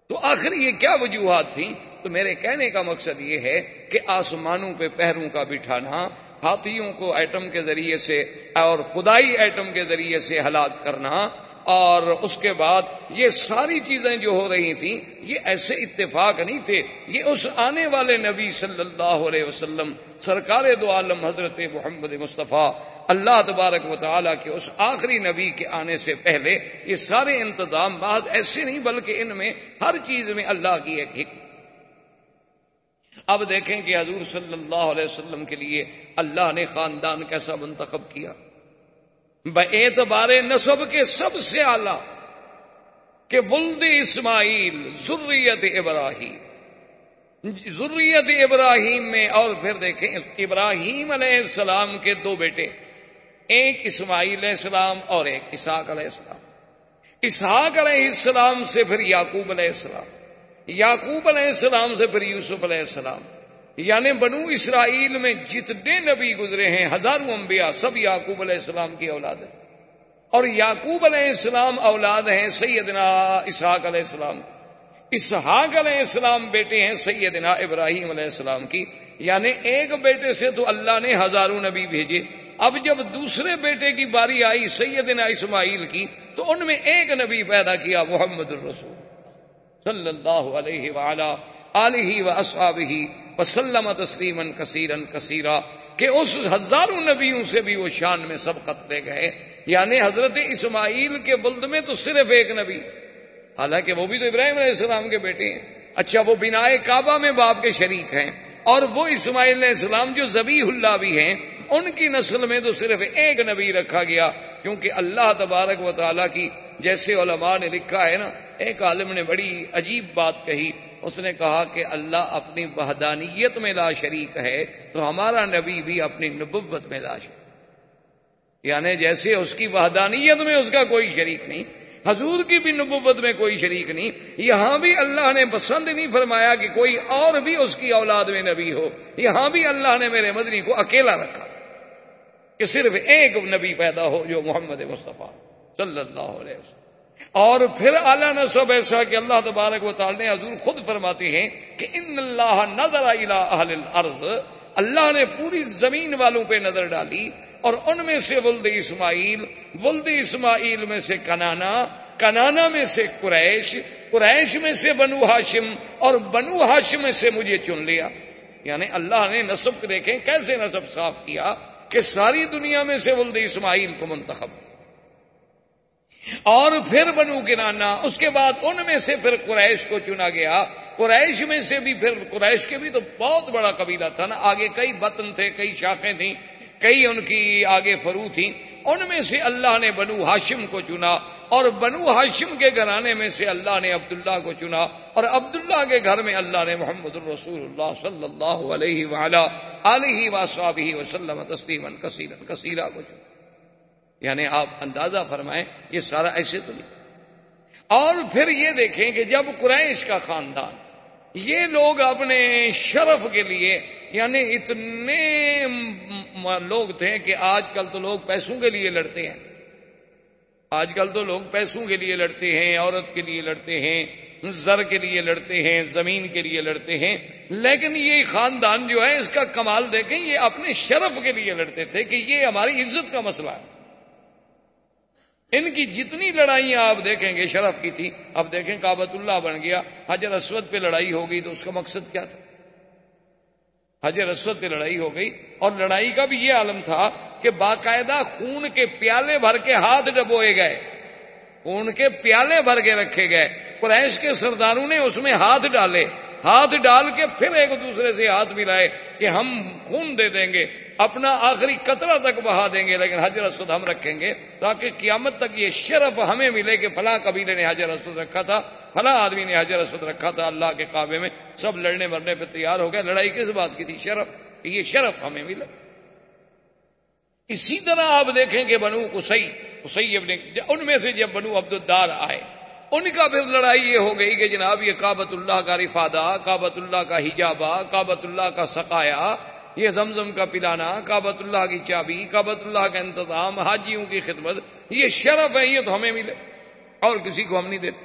تو آخر یہ کیا وجوہات تھیں؟ تو میرے کہنے کا مقصد یہ ہے کہ آسمانوں پہ پہروں کا بٹھانا، ہاتھیوں کو ایٹم کے ذریعے سے اور خدائی ایٹم کے ذریعے سے ہلاک کرنا اور اس کے بعد یہ ساری چیزیں جو ہو رہی تھیں، یہ ایسے اتفاق نہیں تھے۔ یہ اس آنے والے نبی صلی اللہ علیہ وسلم، سرکار دو عالم حضرت محمد مصطفیٰ، اللہ تبارک و تعالیٰ کے اس آخری نبی کے آنے سے پہلے یہ سارے انتظام بعض ایسے نہیں، بلکہ ان میں ہر چیز میں اللہ کی ایک حکمت۔ اب دیکھیں کہ حضور صلی اللہ علیہ وسلم کے لیے اللہ نے خاندان کیسا منتخب کیا۔ اعتبار نصب کے سب سے اعلی کہ ولد اسماعیل ضروریت ابراہیم۔ ضروریت ابراہیم میں اور پھر دیکھیں ابراہیم علیہ السلام کے دو بیٹے، ایک اسماعیل علیہ السلام اور ایک اسحاق علیہ السلام۔ اسحاق علیہ السلام سے پھر یعقوب علیہ السلام، یعقوب علیہ السلام سے پھر یوسف علیہ السلام۔ یعنی بنو اسرائیل میں جتنے نبی گزرے ہیں، ہزاروں انبیاء، سب یعقوب علیہ السلام کی اولاد ہیں۔ اور یعقوب علیہ السلام اولاد ہیں سیدنا اسحاق علیہ السلام۔ اسحاق علیہ السلام بیٹے ہیں سیدنا ابراہیم علیہ السلام کی۔ یعنی ایک بیٹے سے تو اللہ نے ہزاروں نبی بھیجے۔ اب جب دوسرے بیٹے کی باری آئی سیدنا اسماعیل کی، تو ان میں ایک نبی پیدا کیا، محمد الرسول۔ صلی اللہ علیہ وعلا علیہ و اصحاب ہی وسلم تسلیمن کثیرن کثیرہ کہ اس ہزاروں نبیوں سے بھی وہ شان میں سبقت لے گئے۔ یعنی حضرت اسماعیل کے بلد میں تو صرف ایک نبی۔ حالانکہ وہ بھی تو ابراہیم علیہ السلام کے بیٹے ہیں۔ اچھا وہ بنا کعبہ میں باپ کے شریک ہیں اور وہ اسماعیل علیہ السلام جو زبی اللہ بھی ہیں، ان کی نسل میں تو صرف ایک نبی رکھا گیا، کیونکہ اللہ تبارک و تعالیٰ کی جیسے علماء نے لکھا ہے نا، ایک عالم نے بڑی عجیب بات کہی۔ اس نے کہا کہ اللہ اپنی وحدانیت میں لا شریک ہے تو ہمارا نبی بھی اپنی نبوت میں لا شریک یعنی جیسے اس کی وحدانیت میں اس کا کوئی شریک نہیں حضور کی بھی نبوت میں کوئی شریک نہیں۔ یہاں بھی اللہ نے پسند نہیں فرمایا کہ کوئی اور بھی اس کی اولاد میں نبی ہو۔ یہاں بھی اللہ نے میرے مدنی کو اکیلا رکھا کہ صرف ایک نبی پیدا ہو جو محمد مصطفیٰ صلی اللہ علیہ وسلم۔ اور پھر اعلیٰ نصب ایسا کہ اللہ تبارک و تعالی نے حضور خود فرماتے ہیں کہ ان اللہ نظر اہل الارض۔ اللہ نے پوری زمین والوں پہ نظر ڈالی۔ اور ان میں سے ولد اسماعیل ولد اسماعیل میں سے کنانا کنانا میں سے قریش قریش میں سے بنو ہاشم اور بنو ہاشم میں سے مجھے چن لیا۔ یعنی اللہ نے نصب دیکھیں کیسے نصب صاف کیا کہ ساری دنیا میں سے ولد اسماعیل کو منتخب۔ اور پھر بنو کنانا، اس کے بعد ان میں سے پھر قریش کو چنا گیا۔ قریش میں سے بھی پھر، قریش کے بھی تو بہت بڑا قبیلہ تھا نا، آگے کئی بطن تھے، کئی شاخیں تھیں۔ کئی ان کی آگے فرو تھیں۔ ان میں سے اللہ نے بنو ہاشم کو چنا اور بنو ہاشم کے گھرانے میں سے اللہ نے عبداللہ کو چنا اور عبداللہ کے گھر میں اللہ نے محمد الرسول اللہ صلی اللہ علیہ وعلا علیہ واسابی وسلم تسلیم کثیر کثیرہ کو چنا۔ یعنی آپ اندازہ فرمائیں، یہ سارا ایسے تو نہیں۔ اور پھر یہ دیکھیں کہ جب قریش کا خاندان یہ لوگ اپنے شرف کے لیے یعنی اتنے لوگ تھے کہ آج کل تو لوگ پیسوں کے لیے لڑتے ہیں۔ آج کل تو لوگ پیسوں کے لیے لڑتے ہیں، عورت کے لیے لڑتے ہیں، زر کے لیے لڑتے ہیں، زمین کے لیے لڑتے ہیں۔ لیکن یہ خاندان جو ہے، اس کا کمال دیکھیں، یہ اپنے شرف کے لیے لڑتے تھے کہ یہ ہماری عزت کا مسئلہ ہے۔ ان کی جتنی لڑائیاں آپ دیکھیں گے، شرف کی تھی، اب دیکھیں کابت اللہ بن گیا، حجر اسود پہ لڑائی ہو گئی تو اس کا مقصد کیا تھا؟ حجر اسود پہ لڑائی ہو گئی اور لڑائی کا بھی یہ عالم تھا کہ باقاعدہ خون کے پیالے بھر کے ہاتھ ڈبوئے گئے، خون کے پیالے بھر کے رکھے گئے۔ قریش کے سرداروں نے اس میں ہاتھ ڈالے۔ ہاتھ ڈال کے پھر ایک دوسرے سے ہاتھ ملائے کہ ہم خون دے دیں گے، اپنا آخری قطرہ تک بہا دیں گے، لیکن حجر اسود ہم رکھیں گے تاکہ قیامت تک یہ شرف ہمیں ملے کہ فلاں قبیلے نے حجر اسود رکھا تھا، فلاں آدمی نے حجر اسود رکھا تھا، اللہ کے کعبے میں سب لڑنے مرنے پہ تیار ہو گئے۔ لڑائی کس بات کی تھی؟ شرف یہ شرف ہمیں ملا۔ اسی طرح آپ دیکھیں کہ بنو کسئی کسئی ان میں سے جب بنو عبد الدار آئے ان کا پھر لڑائی یہ ہو گئی کہ جناب یہ کابت اللہ کا رفادہ کابت اللہ کا حجابہ کابت اللہ کا سقایا یہ زمزم کا پلانا کابت اللہ کی چابی کابت اللہ کا انتظام، حاجیوں کی خدمت، یہ شرف ہے یہ تو ہمیں ملے۔ اور کسی کو ہم نہیں دیتے۔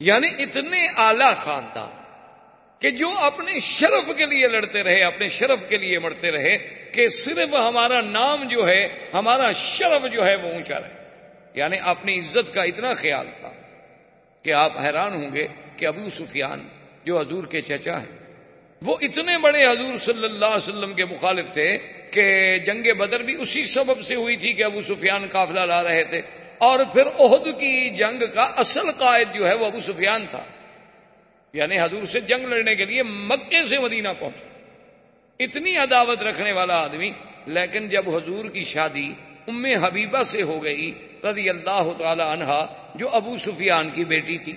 یعنی اتنے اعلی خاندان کہ جو اپنے شرف کے لیے لڑتے رہے، اپنے شرف کے لیے مڑتے رہے کہ صرف ہمارا نام جو ہے، ہمارا شرف جو ہے وہ اونچا رہے۔ یعنی اپنی عزت کا اتنا خیال تھا کہ آپ حیران ہوں گے کہ ابو سفیان جو حضور کے چچا ہیں، وہ اتنے بڑے حضور صلی اللہ علیہ وسلم کے مخالف تھے کہ جنگ بدر بھی اسی سبب سے ہوئی تھی کہ ابو سفیان قافلہ لا رہے تھے۔ اور پھر عہد کی جنگ کا اصل قائد جو ہے وہ ابو سفیان تھا۔ یعنی حضور سے جنگ لڑنے کے لیے مکے سے مدینہ پہنچا۔ اتنی عداوت رکھنے والا آدمی، لیکن جب حضور کی شادی ام حبیبہ سے ہو گئی رضی اللہ تعالی عنہا، جو ابو سفیان کی بیٹی تھی۔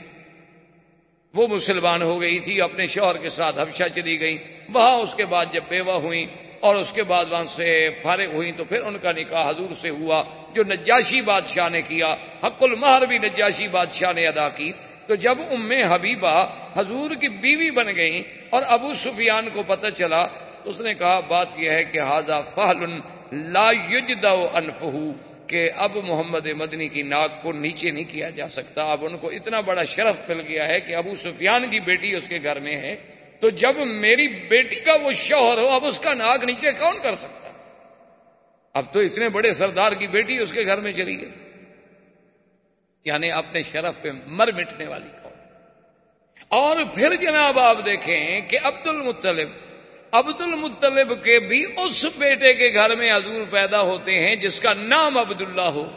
وہ مسلمان ہو گئی تھی، اپنے شوہر کے ساتھ حبشہ چلی گئی۔ وہاں اس کے بعد جب بیوہ ہوئی اور اس کے بعد وہاں سے فارغ ہوئی تو پھر ان کا نکاح حضور سے ہوا، جو نجاشی بادشاہ نے کیا۔ حق المہر بھی نجاشی بادشاہ نے ادا کی۔ تو جب ام حبیبہ حضور کی بیوی بن گئی اور ابو سفیان کو پتہ چلا، اس نے کہا، بات یہ ہے کہ حاضہ فہل لا یجدو انفہو، کہ اب محمد مدنی کی ناک کو نیچے نہیں کیا جا سکتا۔ اب ان کو اتنا بڑا شرف مل گیا ہے کہ ابو سفیان کی بیٹی اس کے گھر میں ہے۔ تو جب میری بیٹی کا وہ شوہر ہو، اب اس کا ناک نیچے کون کر سکتا؟ اب تو اتنے بڑے سردار کی بیٹی اس کے گھر میں چلی گئی۔ یعنی اپنے شرف پہ مر مٹنے والی کون؟ اور پھر جناب آپ دیکھیں کہ عبد المطلب عبد المطلب کے بھی اس بیٹے کے گھر میں حضور پیدا ہوتے ہیں جس کا نام عبداللہ ہو۔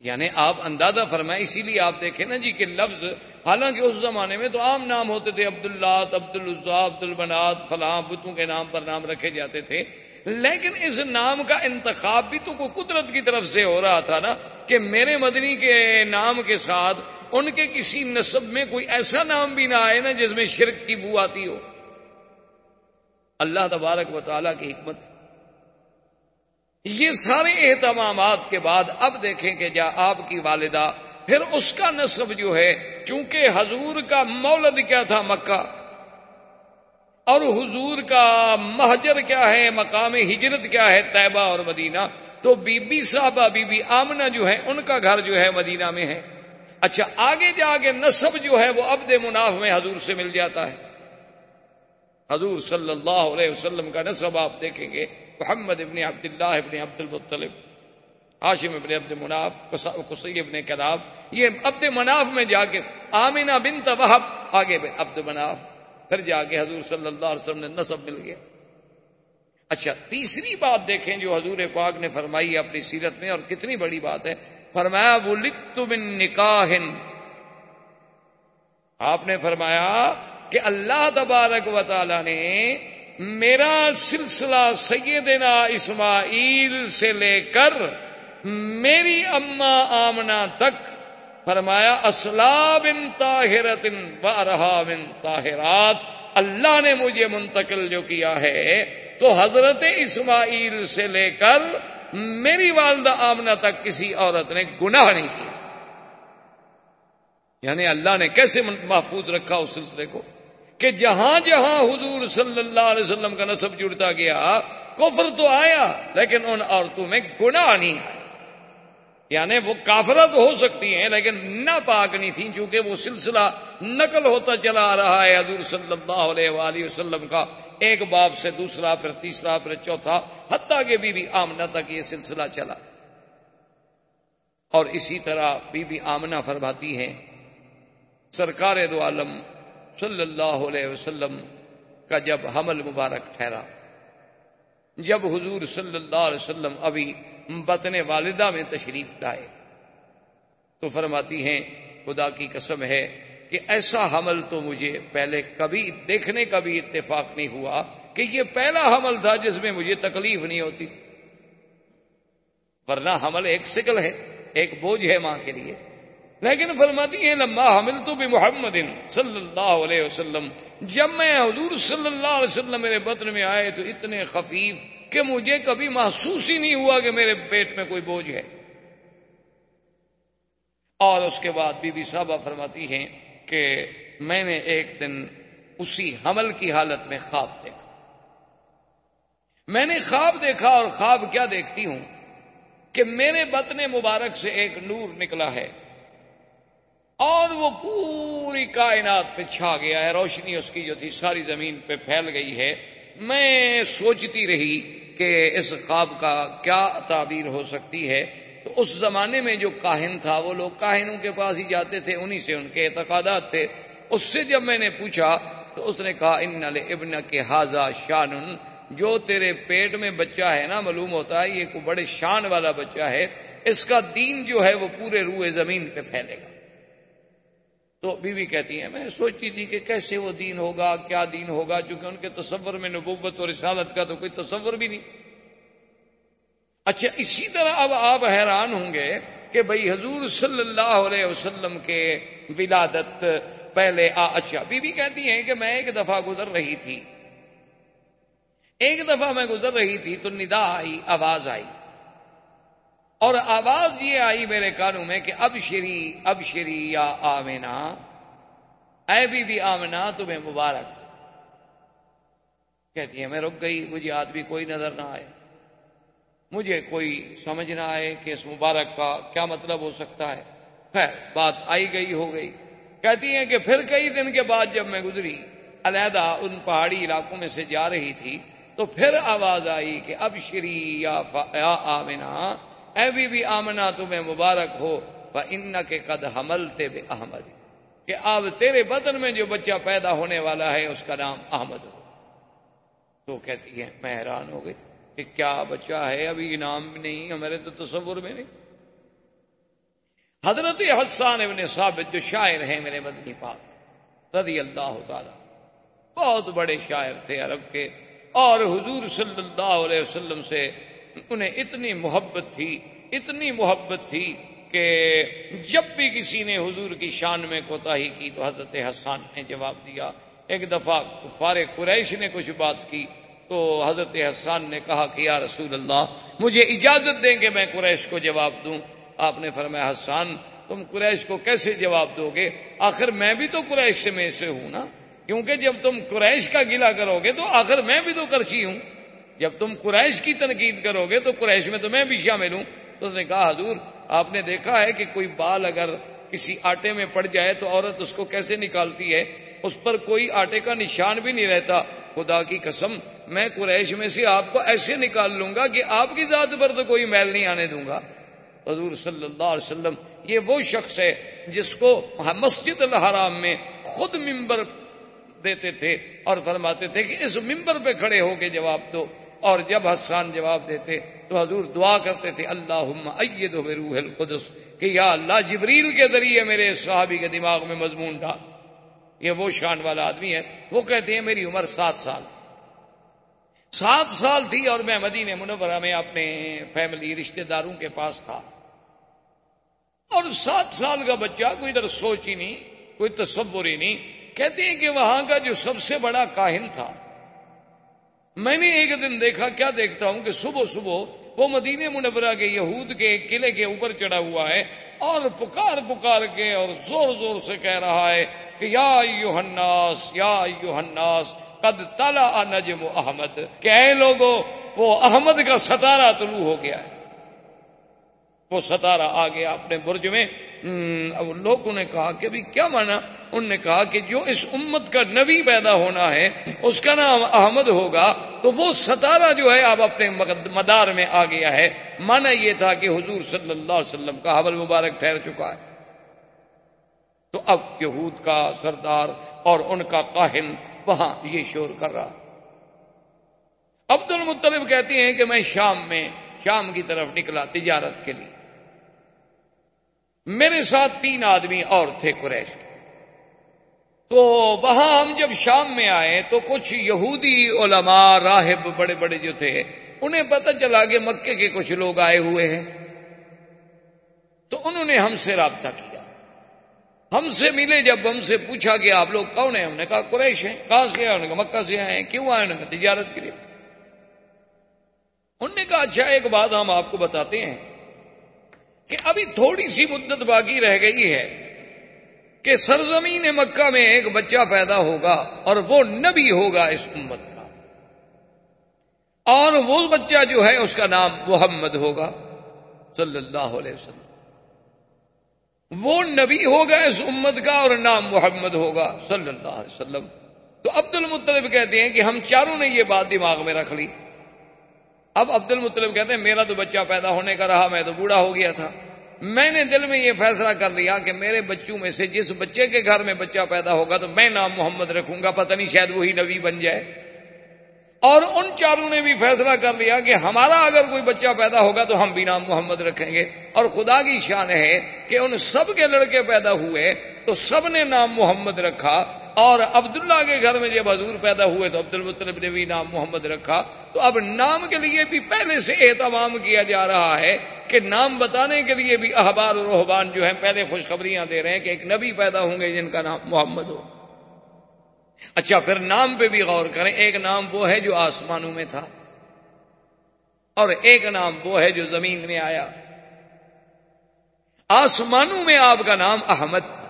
یعنی آپ اندازہ فرمائیں، اسی لیے آپ دیکھیں نا جی کہ لفظ، حالانکہ اس زمانے میں تو عام نام ہوتے تھے عبد اللہ عبد الزا عبد البنات فلاں، بتوں کے نام پر نام رکھے جاتے تھے۔ لیکن اس نام کا انتخاب بھی تو کوئی قدرت کی طرف سے ہو رہا تھا نا کہ میرے مدنی کے نام کے ساتھ ان کے کسی نصب میں کوئی ایسا نام بھی نہ آئے نا جس میں شرک کی بو آتی ہو۔ اللہ تبارک و تعالی کی حکمت۔ یہ سارے اہتمامات کے بعد اب دیکھیں کہ جا آپ کی والدہ پھر اس کا نصب جو ہے چونکہ حضور کا مولد کیا تھا مکہ اور حضور کا مہجر کیا ہے، مقام ہجرت کیا ہے، طیبہ اور مدینہ. تو بی بی صاحبہ، بی بی آمنہ جو ہے ان کا گھر جو ہے مدینہ میں ہے. اچھا آگے جا کے نصب جو ہے، وہ عبد مناف میں حضور سے مل جاتا ہے. حضور صلی اللہ علیہ وسلم کا نصب آپ دیکھیں گے. محمد ابن عبداللہ ابن عبد المطلب ہاشم ابن عبد مناف قصی ابن کلاب. یہ عبد مناف میں جا کے آمینہ بنت وحب آگے عبد مناف. پھر جا کے حضور صلی اللہ علیہ وسلم نے نصب مل گیا۔ اچھا تیسری بات دیکھیں جو حضور پاک نے فرمائی اپنی سیرت میں، اور کتنی بڑی بات ہے۔ فرمایا وہ من نکاح۔ آپ نے فرمایا کہ اللہ تبارک و تعالی نے میرا سلسلہ سیدنا اسماعیل سے لے کر میری اما آمنا تک فرمایا اسلاب ان طاہرت و رہا بن طاہرات، اللہ نے مجھے منتقل جو کیا ہے، تو حضرت اسماعیل سے لے کر میری والدہ آمنا تک کسی عورت نے گناہ نہیں کیا۔ یعنی اللہ نے کیسے محفوظ رکھا اس سلسلے کو؟ کہ جہاں جہاں حضور صلی اللہ علیہ وسلم کا نصب جڑتا گیا، کفر تو آیا، لیکن ان عورتوں میں گناہ نہیں آیا۔ یعنی وہ کافرت ہو سکتی ہیں، لیکن نہ پاک نہیں تھی چونکہ وہ سلسلہ نقل ہوتا چلا آ رہا ہے حضور صلی اللہ علیہ وآلہ وسلم کا۔ ایک باپ سے دوسرا، پھر تیسرا، پھر چوتھا، حتیٰ کہ بی بی آمنہ تک یہ سلسلہ چلا۔ اور اسی طرح بی بی آمنہ فرماتی ہیں، سرکار دو عالم صلی اللہ علیہ وسلم کا جب حمل مبارک ٹھہرا۔ جب حضور صلی اللہ علیہ وسلم ابھی بطن والدہ میں تشریف لائے۔ تو فرماتی ہیں، خدا کی قسم ہے کہ ایسا حمل تو مجھے پہلے کبھی دیکھنے کا بھی اتفاق نہیں ہوا کہ یہ پہلا حمل تھا جس میں مجھے تکلیف نہیں ہوتی تھی۔ ورنہ حمل ایک سکل ہے، ایک بوجھ ہے ماں کے لیے۔ لیکن فرماتی ہیں لمبا حمل تو بھی محمد صلی اللہ علیہ وسلم۔ جب میں حضور صلی اللہ علیہ وسلم میرے بطن میں آئے تو اتنے خفیف کہ مجھے کبھی محسوس ہی نہیں ہوا کہ میرے پیٹ میں کوئی بوجھ ہے۔ اور اس کے بعد بی بی صاحبہ فرماتی ہیں کہ میں نے ایک دن اسی حمل کی حالت میں خواب دیکھا۔ میں نے خواب دیکھا اور خواب کیا دیکھتی ہوں کہ میرے بطن مبارک سے ایک نور نکلا ہے اور وہ پوری کائنات پہ چھا گیا ہے۔ روشنی اس کی جو تھی ساری زمین پہ پھیل گئی ہے۔ میں سوچتی رہی کہ اس خواب کا کیا تعبیر ہو سکتی ہے۔ تو اس زمانے میں جو کاہن تھا، وہ لوگ کاہنوں کے پاس ہی جاتے تھے، انہی سے ان کے اعتقادات تھے۔ اس سے جب میں نے پوچھا، تو اس نے کہا، ان ابن کے حاضہ شان جو تیرے پیٹ میں بچہ ہے نا، معلوم ہوتا ہے، یہ کوئی بڑے شان والا بچہ ہے۔ اس کا دین جو ہے، وہ پورے روئے زمین پہ پھیلے گا۔ تو بیوی بی کہتی ہیں، میں سوچتی تھی کہ کیسے وہ دین ہوگا، کیا دین ہوگا، چونکہ ان کے تصور میں نبوت اور رسالت کا تو کوئی تصور بھی نہیں۔ اچھا اسی طرح اب آپ حیران ہوں گے کہ بھائی حضور صلی اللہ علیہ وسلم کے ولادت پہلے، آ اچھا بی بی کہتی ہیں کہ میں ایک دفعہ گزر رہی تھی۔ ایک دفعہ میں گزر رہی تھی تو ندا آئی، آواز آئی۔ اور آواز یہ آئی میرے کانوں میں کہ اب شری اب شری یا آمنا اے بی بی آمنا تمہیں مبارک۔ کہتی ہے، میں رک گئی، مجھے آدمی کوئی نظر نہ آئے۔ مجھے کوئی سمجھ نہ آئے کہ اس مبارک کا کیا مطلب ہو سکتا ہے۔ خیر، بات آئی گئی، ہو گئی۔ کہتی ہیں کہ پھر کئی دن کے بعد جب میں گزری، علیحدہ ان پہاڑی علاقوں میں سے جا رہی تھی، تو پھر آواز آئی کہ اب شری یا آمنا اے بی بی آمنا تمہیں مبارک ہو ان کے قد حمل تے بے احمد کہ اب تیرے بدن میں جو بچہ پیدا ہونے والا ہے، اس کا نام احمد ہو۔ تو کہتی ہے میں حیران ہو گئی کہ کیا بچہ ہے؟ ابھی نام بھی نہیں، ہمارے تو تصور میں نہیں۔ حضرت حسان ابن ثابت جو شاعر ہیں میرے مدنی پاک، رضی اللہ تعالی، بہت بڑے شاعر تھے عرب کے، اور حضور صلی اللہ علیہ وسلم سے انہیں اتنی محبت تھی، اتنی محبت تھی کہ جب بھی کسی نے حضور کی شان میں کوتا ہی کی تو حضرت حسان نے جواب دیا۔ ایک دفعہ فار قریش نے کچھ بات کی تو حضرت حسان نے کہا کہ یا رسول اللہ، مجھے اجازت دیں کہ میں قریش کو جواب دوں۔ آپ نے فرمایا، حسان، تم قریش کو کیسے جواب دو گے؟ آخر میں بھی تو قریش سے میں سے ہوں نا؟ کیونکہ جب تم قریش کا گلا کرو گے تو آخر میں بھی تو کرچی ہوں۔ جب تم قریش کی تنقید کرو گے تو قریش میں تو میں بھی شامل ہوں تو اس نے کہا، حضور، آپ نے دیکھا ہے کہ کوئی بال اگر کسی آٹے میں پڑ جائے تو عورت اس کو کیسے نکالتی ہے؟ اس پر کوئی آٹے کا نشان بھی نہیں رہتا۔ خدا کی قسم، میں قریش میں سے آپ کو ایسے نکال لوں گا کہ آپ کی ذات پر تو کوئی میل نہیں آنے دوں گا۔ حضور صلی اللہ علیہ وسلم، یہ وہ شخص ہے جس کو مسجد الحرام میں خود ممبر دیتے تھے اور فرماتے تھے کہ اس ممبر پہ کھڑے ہو کے جواب دو۔ اور جب حسان جواب دیتے تو حضور دعا کرتے تھے اللہ روح القدس کہ یا اللہ جبریل کے ذریعے میرے صحابی کے دماغ میں مضمون ڈال۔ یہ وہ شان والا آدمی ہے۔ وہ کہتے ہیں، میری عمر سات سال تھی۔ سات سال تھی اور میں مدینہ منورہ میں اپنے فیملی رشتہ داروں کے پاس تھا۔ اور سات سال کا بچہ کوئی ادھر سوچ ہی نہیں، کوئی تصور ہی نہیں کہتے ہیں کہ وہاں کا جو سب سے بڑا کاہن تھا، میں نے ایک دن دیکھا، کیا دیکھتا ہوں کہ صبح صبح وہ مدینہ منورہ کے یہود کے قلعے کے اوپر چڑھا ہوا ہے اور پکار پکار کے اور زور زور سے کہہ رہا ہے کہ یا یو ہناس یا یو ہناس قد تالا نجم احمد۔ کہ اے لوگوں وہ احمد کا ستارہ طلوع ہو گیا ہے۔ وہ ستارہ آ گیا اپنے برج میں لوگوں نے کہا کہ ابھی کیا مانا؟ انہوں نے کہا کہ جو اس امت کا نبی پیدا ہونا ہے، اس کا نام احمد ہوگا، تو وہ ستارہ جو ہے اب اپنے مدار میں آ گیا ہے۔ مانا یہ تھا کہ حضور صلی اللہ علیہ وسلم کا حبل مبارک ٹھہر چکا ہے۔ تو اب یہود کا سردار اور ان کا کاہن وہاں یہ شور کر رہا۔ عبد المطلب کہتے ہیں کہ میں شام میں، شام کی طرف نکلا تجارت کے لیے۔ میرے ساتھ تین آدمی اور تھے قریش۔ تو وہاں ہم جب شام میں آئے تو کچھ یہودی علماء راہب بڑے بڑے جو تھے، انہیں پتہ چلا کہ مکے کے کچھ لوگ آئے ہوئے ہیں۔ تو انہوں نے ہم سے رابطہ کیا۔ ہم سے ملے جب ہم سے پوچھا کہ آپ لوگ کون ہیں؟ ہم نے کہا قریش ہیں۔ کہاں سے آئے؟ انہوں نے کہا مکہ سے آئے ہیں۔ کیوں آئے؟ انہوں نے کہا تجارت کے لیے۔ انہوں نے کہا اچھا ایک بات ہم آپ کو بتاتے ہیں۔ کہ ابھی تھوڑی سی مدت باقی رہ گئی ہے کہ سرزمین مکہ میں ایک بچہ پیدا ہوگا اور وہ نبی ہوگا اس امت کا۔ اور وہ بچہ جو ہے اس کا نام محمد ہوگا، صلی اللہ علیہ وسلم۔ وہ نبی ہوگا اس امت کا اور نام محمد ہوگا، صلی اللہ علیہ وسلم۔ تو عبد المطلب کہتے ہیں کہ ہم چاروں نے یہ بات دماغ میں رکھ لی۔ اب عبد المطلب کہتے ہیں، میرا تو بچہ پیدا ہونے کا رہا، میں تو بوڑھا ہو گیا تھا۔ میں نے دل میں یہ فیصلہ کر لیا کہ میرے بچوں میں سے جس بچے کے گھر میں بچہ پیدا ہوگا، تو میں نام محمد رکھوں گا، پتہ نہیں شاید وہی نبی بن جائے۔ اور ان چاروں نے بھی فیصلہ کر لیا کہ ہمارا اگر کوئی بچہ پیدا ہوگا، تو ہم بھی نام محمد رکھیں گے۔ اور خدا کی شان ہے کہ ان سب کے لڑکے پیدا ہوئے، تو سب نے نام محمد رکھا۔ اور عبداللہ کے گھر میں جب حضور پیدا ہوئے تو عبد المطلب نے بھی نام محمد رکھا تو اب نام کے لیے بھی پہلے سے اہتمام کیا جا رہا ہے کہ نام بتانے کے لیے بھی احبار و روحبان جو ہیں پہلے خوشخبریاں دے رہے ہیں کہ ایک نبی پیدا ہوں گے جن کا نام محمد ہو۔ اچھا پھر نام پہ بھی غور کریں، ایک نام وہ ہے جو آسمانوں میں تھا اور ایک نام وہ ہے جو زمین میں آیا۔ آسمانوں میں آپ کا نام احمد۔ تھا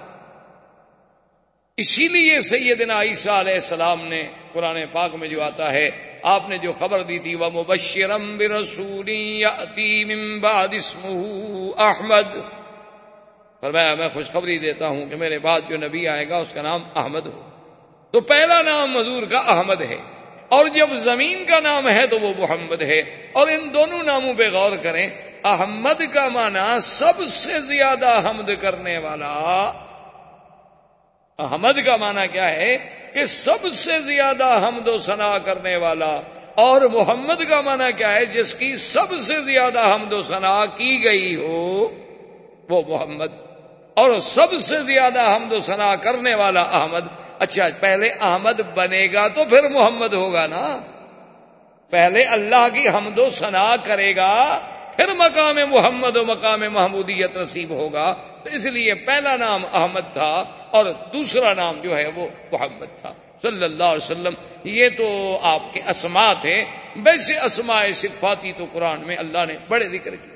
اسی لیے سیدنا عیسیٰ علیہ السلام نے قرآن پاک میں جو آتا ہے، آپ نے جو خبر دی تھی وہ مبشرم برسولی احمد فرمایا، میں خوشخبری دیتا ہوں کہ میرے بعد جو نبی آئے گا، اس کا نام احمد ہو۔ تو پہلا نام مزور کا احمد ہے۔ اور جب زمین کا نام ہے تو وہ محمد ہے۔ اور ان دونوں ناموں پہ غور کریں، احمد کا معنی سب سے زیادہ حمد کرنے والا احمد کا معنی کیا ہے کہ سب سے زیادہ حمد و ثنا کرنے والا اور محمد کا معنی کیا ہے جس کی سب سے زیادہ حمد و ثنا کی گئی ہو، وہ محمد۔ اور سب سے زیادہ حمد و ثنا کرنے والا احمد۔ اچھا پہلے احمد بنے گا تو پھر محمد ہوگا نا۔ پہلے اللہ کی حمد و ثنا کرے گا پھر مقام محمد و مقام محمودیت نصیب ہوگا۔ تو اس لیے پہلا نام احمد تھا اور دوسرا نام جو ہے وہ محمد تھا۔ صلی اللہ علیہ وسلم، یہ تو آپ کے اسما تھے۔ ویسے اسماء صفاتی تو قرآن میں اللہ نے بڑے ذکر کی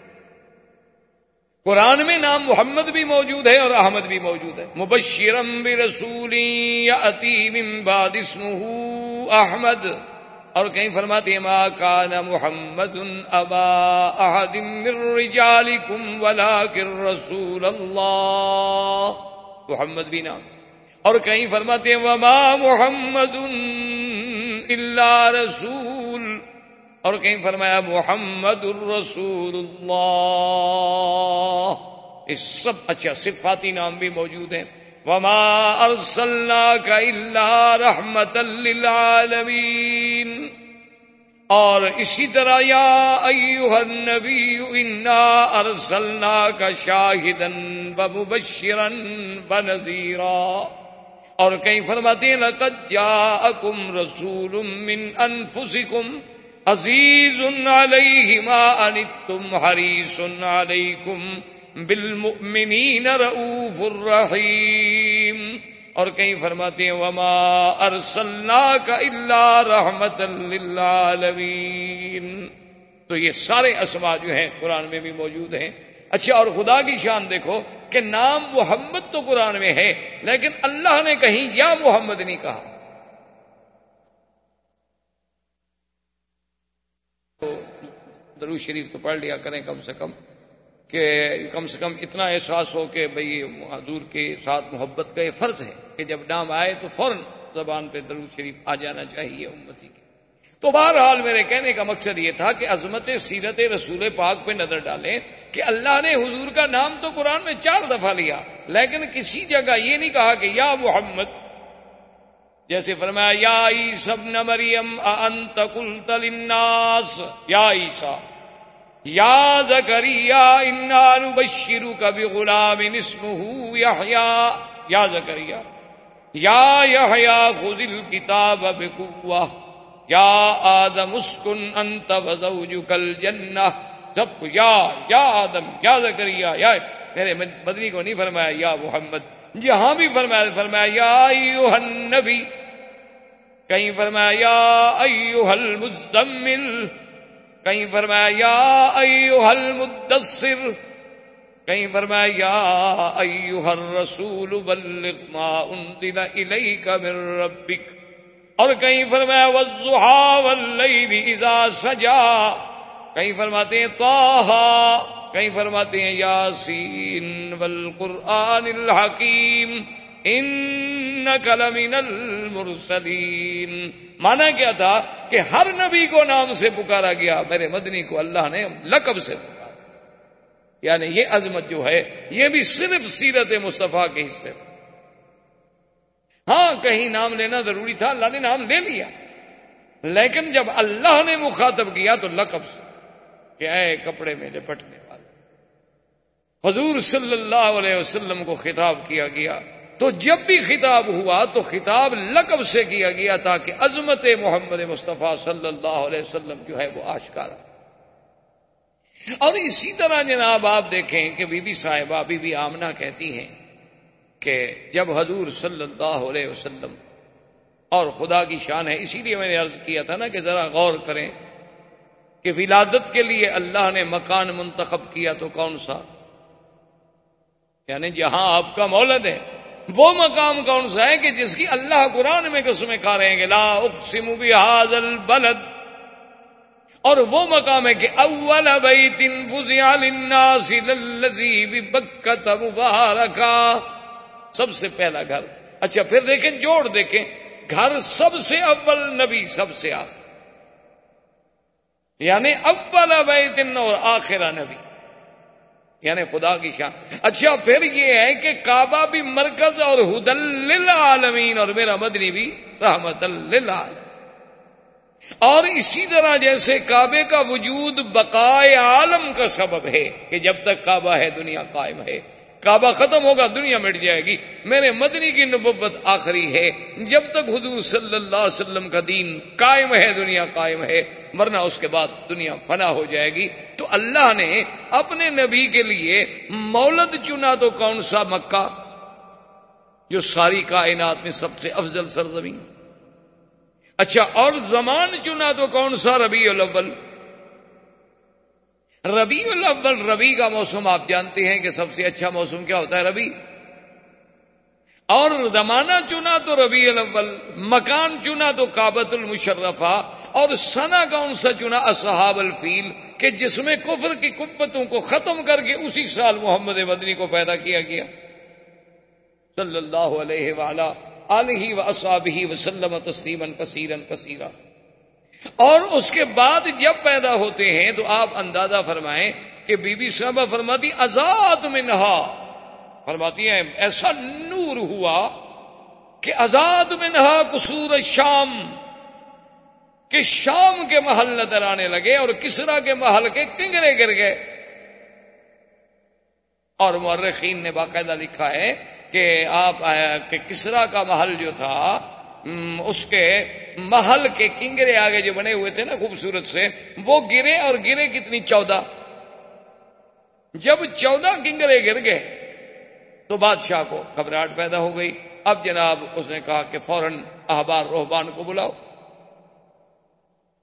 قرآن میں نام محمد بھی موجود ہے اور احمد بھی موجود ہے۔ مبشرم برسولی بعد اسمه احمد۔ اور کہیں فرماتے ما کان محمد ابا احد من رجالکم ولکن رسول اللہ. محمد بھی نام. اور کہیں فرماتے وما محمد الا رسول. اور کہیں فرمایا، محمد الرسول اللہ. اس سب اچھا صفاتی نام بھی موجود ہیں۔ وما ارسلنا کا اللہ رحمت للعالمین اور اسی طرح یا ایوہ النبی انا ارسلنا کا شاہدن و مبشرن و نذیرا. اور کہیں فرماتے ہیں، لقد جاءکم رسول من انفسکم عزیز علیہ ما انتم حریص علیکم بالمؤمنین رؤوف الرحیم۔ اور کہیں فرماتے ہیں، وما ارسلناک الا رحمت للعالمین تو یہ سارے اسما جو ہیں، قرآن میں بھی موجود ہیں۔ اچھا اور خدا کی شان دیکھو کہ نام محمد تو قرآن میں ہے، لیکن اللہ نے کہیں یا محمد نہیں کہا۔ درو شریف تو پڑھ لیا کریں کم سے کم۔ کہ کم سے کم اتنا احساس ہو کہ بھئی حضور کے ساتھ محبت کا یہ فرض ہے کہ جب نام آئے تو فوراً زبان پہ درو شریف آ جانا چاہیے امتی کے۔ تو بہرحال میرے کہنے کا مقصد یہ تھا کہ عظمت سیرت رسول پاک پہ نظر ڈالیں کہ اللہ نے حضور کا نام تو قرآن میں چار دفعہ لیا، لیکن کسی جگہ یہ نہیں کہا کہ یا محمد، جیسے فرمایا، یا عیسب نہ مریم انت قلت للناس، یا عیسا یا زکریا، انا نبشرک بغلام اسمه یحیی یا زکریا، یا یحیی خذ الكتاب بقوه یا آدم، اسکن انت وزوجک الجنہ. سب کو، یا یا آدم، یا زکریا، یا میرے مدنی کو نہیں فرمایا، یا محمد. جہاں بھی فرمایا فرمایا، یا ایوہ النبی. کہیں فرمایا، یا ایوہ المزمل. کہیں فرمایا، یا ایوہ المدثر، کہیں فرمایا، یا ایوہ الرسول بلغ ما انزل الیک من ربک، اور کہیں فرمایا، والضحا واللیل اذا سجا، کہیں فرماتے ہیں، طاہا، کہیں فرماتے ہیں، یاسین والقرآن الحکیم ان کلمین المرسلین مانا کیا تھا کہ ہر نبی کو نام سے پکارا گیا، میرے مدنی کو اللہ نے لقب سے پکارا۔ یعنی یہ عظمت جو ہے، یہ بھی صرف سیرت مصطفیٰ کے حصے۔ ہاں کہیں نام لینا ضروری تھا، اللہ نے نام لے لیا۔ لیکن جب اللہ نے مخاطب کیا تو لقب سے، کہ اے کپڑے میں لپٹنے والے۔ حضور صلی اللہ علیہ وسلم کو خطاب کیا گیا تو جب بھی خطاب ہوا تو خطاب لقب سے کیا گیا تاکہ عظمت محمد مصطفیٰ صلی اللہ علیہ وسلم جو ہے وہ آشکارا اور اسی طرح جناب آپ دیکھیں کہ بی بی صاحبہ، بی بی آمنہ کہتی ہیں کہ جب حضور صلی اللہ علیہ وسلم، اور خدا کی شان ہے، اسی لیے میں نے عرض کیا تھا نا کہ ذرا غور کریں کہ ولادت کے لیے اللہ نے مکان منتخب کیا تو کون سا؟ یعنی جہاں آپ کا مولد ہے۔ وہ مقام کون سا ہے کہ جس کی اللہ قرآن میں قسمیں کھا رہے ہیں کہ لا اقسم بهذا البلد۔ اور وہ مقام ہے کہ اول بیت وزع للناس للذی ببکت مبارکا۔ سب سے پہلا گھر۔ اچھا پھر دیکھیں، جوڑ دیکھیں۔ گھر سب سے اول، نبی سب سے آخر۔ یعنی اول بیت اور آخرہ نبی۔ یعنی خدا کی شان۔ اچھا پھر یہ ہے کہ کعبہ بھی مرکز اور ہدل للعالمین اور میرا مدنی بھی رحمت للعالمین۔ اور اسی طرح جیسے کعبے کا وجود بقائے عالم کا سبب ہے کہ جب تک کعبہ ہے، دنیا قائم ہے۔ کعبہ ختم ہوگا، دنیا مٹ جائے گی۔ میرے مدنی کی نبوت آخری ہے۔ جب تک حضور صلی اللہ علیہ وسلم کا دین قائم ہے، دنیا قائم ہے، ورنہ اس کے بعد دنیا فنا ہو جائے گی۔ تو اللہ نے اپنے نبی کے لیے مولد چنا تو کون سا مکہ؟ جو ساری کائنات میں سب سے افضل سرزمین۔ اچھا اور زمان چنا تو کون سا ربیع الاول؟ ربیع الاول ربی کا موسم آپ جانتے ہیں کہ سب سے اچھا موسم کیا ہوتا ہے ربی اور زمانہ چنا تو ربیع الاول، مکان چنا تو کابت المشرفہ، اور سنا کون سا چنا؟ اصحاب الفیل، کہ جس میں کفر کی قبتوں کو ختم کر کے اسی سال محمد مدنی کو پیدا کیا گیا۔ صلی اللہ علیہ وآلہ علیہ و اصابی وسلم تسلیم کثیرن کثیرہ اور اس کے بعد جب پیدا ہوتے ہیں تو آپ اندازہ فرمائیں کہ بی بی صاحبہ فرماتی، آزاد میں نہا فرماتی ہیں، ایسا نور ہوا کہ آزاد میں نہا قصور شام، کہ شام کے محل نظر آنے لگے اور کسرا کے محل کے کنگرے گر گئے. اور مورخین نے باقاعدہ لکھا ہے کہ آپ، کہ کسرا کا محل جو تھا اس کے محل کے کنگرے آگے جو بنے ہوئے تھے نا خوبصورت سے، وہ گرے اور گرے کتنی چودہ۔ جب چودہ کنگرے گر گئے، تو بادشاہ کو گھبراہٹ پیدا ہو گئی۔ اب جناب اس نے کہا کہ فوراً احبار روحبان کو بلاؤ۔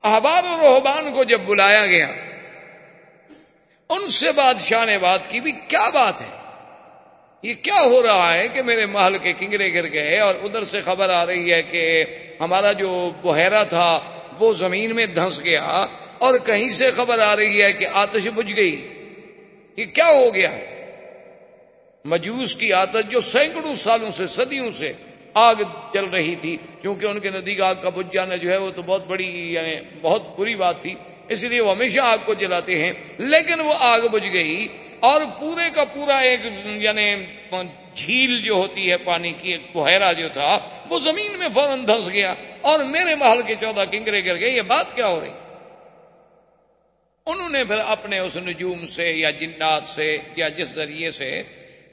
احبار اور روحبان کو جب بلایا گیا، ان سے بادشاہ نے بات کی بھی، کیا بات ہے؟ یہ کیا ہو رہا ہے کہ میرے محل کے کنگرے گر گئے اور ادھر سے خبر آ رہی ہے کہ ہمارا جو بحیرہ تھا وہ زمین میں دھنس گیا اور کہیں سے خبر آ رہی ہے کہ آتش بجھ گئی۔ یہ کیا ہو گیا ہے؟ مجوس کی آتش جو سینکڑوں سالوں سے، صدیوں سے آگ جل رہی تھی، کیونکہ ان کے نزدیک آگ کا بجھ جانا جو ہے وہ تو بہت بڑی یعنی بہت بری بات تھی اس لیے وہ ہمیشہ آگ کو جلاتے ہیں، لیکن وہ آگ بجھ گئی۔ اور پورے کا پورا ایک یعنی جھیل جو ہوتی ہے پانی کی، ایک بحیرہ جو تھا، وہ زمین میں فوراً دھس گیا۔ اور میرے محل کے چودہ کنکرے گر گئے، یہ بات کیا ہو رہی؟ انہوں نے پھر اپنے اس نجوم سے یا جنات سے یا جس ذریعے سے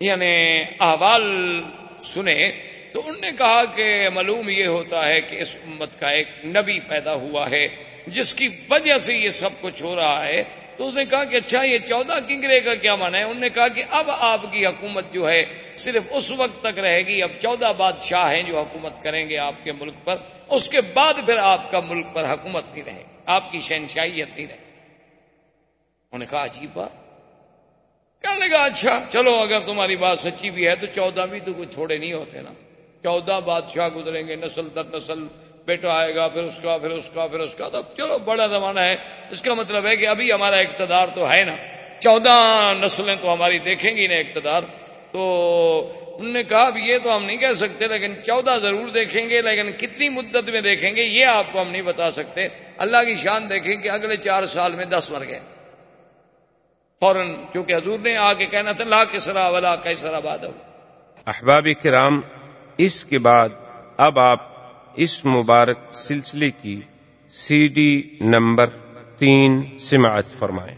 یعنی احوال سنے، تو انہوں نے کہا کہ معلوم یہ ہوتا ہے کہ اس امت کا ایک نبی پیدا ہوا ہے، جس کی وجہ سے یہ سب کچھ ہو رہا ہے۔ تو اس نے کہا کہ اچھا یہ چودہ کنگرے کا کیا مانا ہے؟ انہوں نے کہا کہ اب آپ کی حکومت جو ہے صرف اس وقت تک رہے گی، اب چودہ بادشاہ ہیں جو حکومت کریں گے آپ کے ملک پر، اس کے بعد پھر آپ کا ملک پر حکومت نہیں رہے گی آپ کی شہنشاہیت نہیں رہے۔ انہوں نے کہا، عجیب بات۔ کہنے کا اچھا چلو، اگر تمہاری بات سچی بھی ہے تو چودہ بھی تو کچھ تھوڑے نہیں ہوتے نا۔ چودہ بادشاہ گزریں گے نسل در نسل بیٹا آئے گا، پھر اس کا، پھر اس کا، پھر اس کا۔ تو چلو، بڑا زمانہ ہے۔ اس کا مطلب ہے کہ ابھی ہمارا اقتدار تو ہے نا۔ چودہ نسلیں تو ہماری دیکھیں گی نا اقتدار۔ تو انہوں نے کہا یہ تو ہم نہیں کہہ سکتے، لیکن چودہ ضرور دیکھیں گے، لیکن کتنی مدت میں دیکھیں گے، یہ آپ کو ہم نہیں بتا سکتے۔ اللہ کی شان دیکھیں کہ اگلے چار سال میں دس مر گئے فوراً، چونکہ حضور نے آ کے کہنا تھا، لا کسرا ولا کیسرا باد احباب کرام، اس کے بعد اب آپ اس مبارک سلسلے کی سی ڈی نمبر تین سماعت فرمائیں۔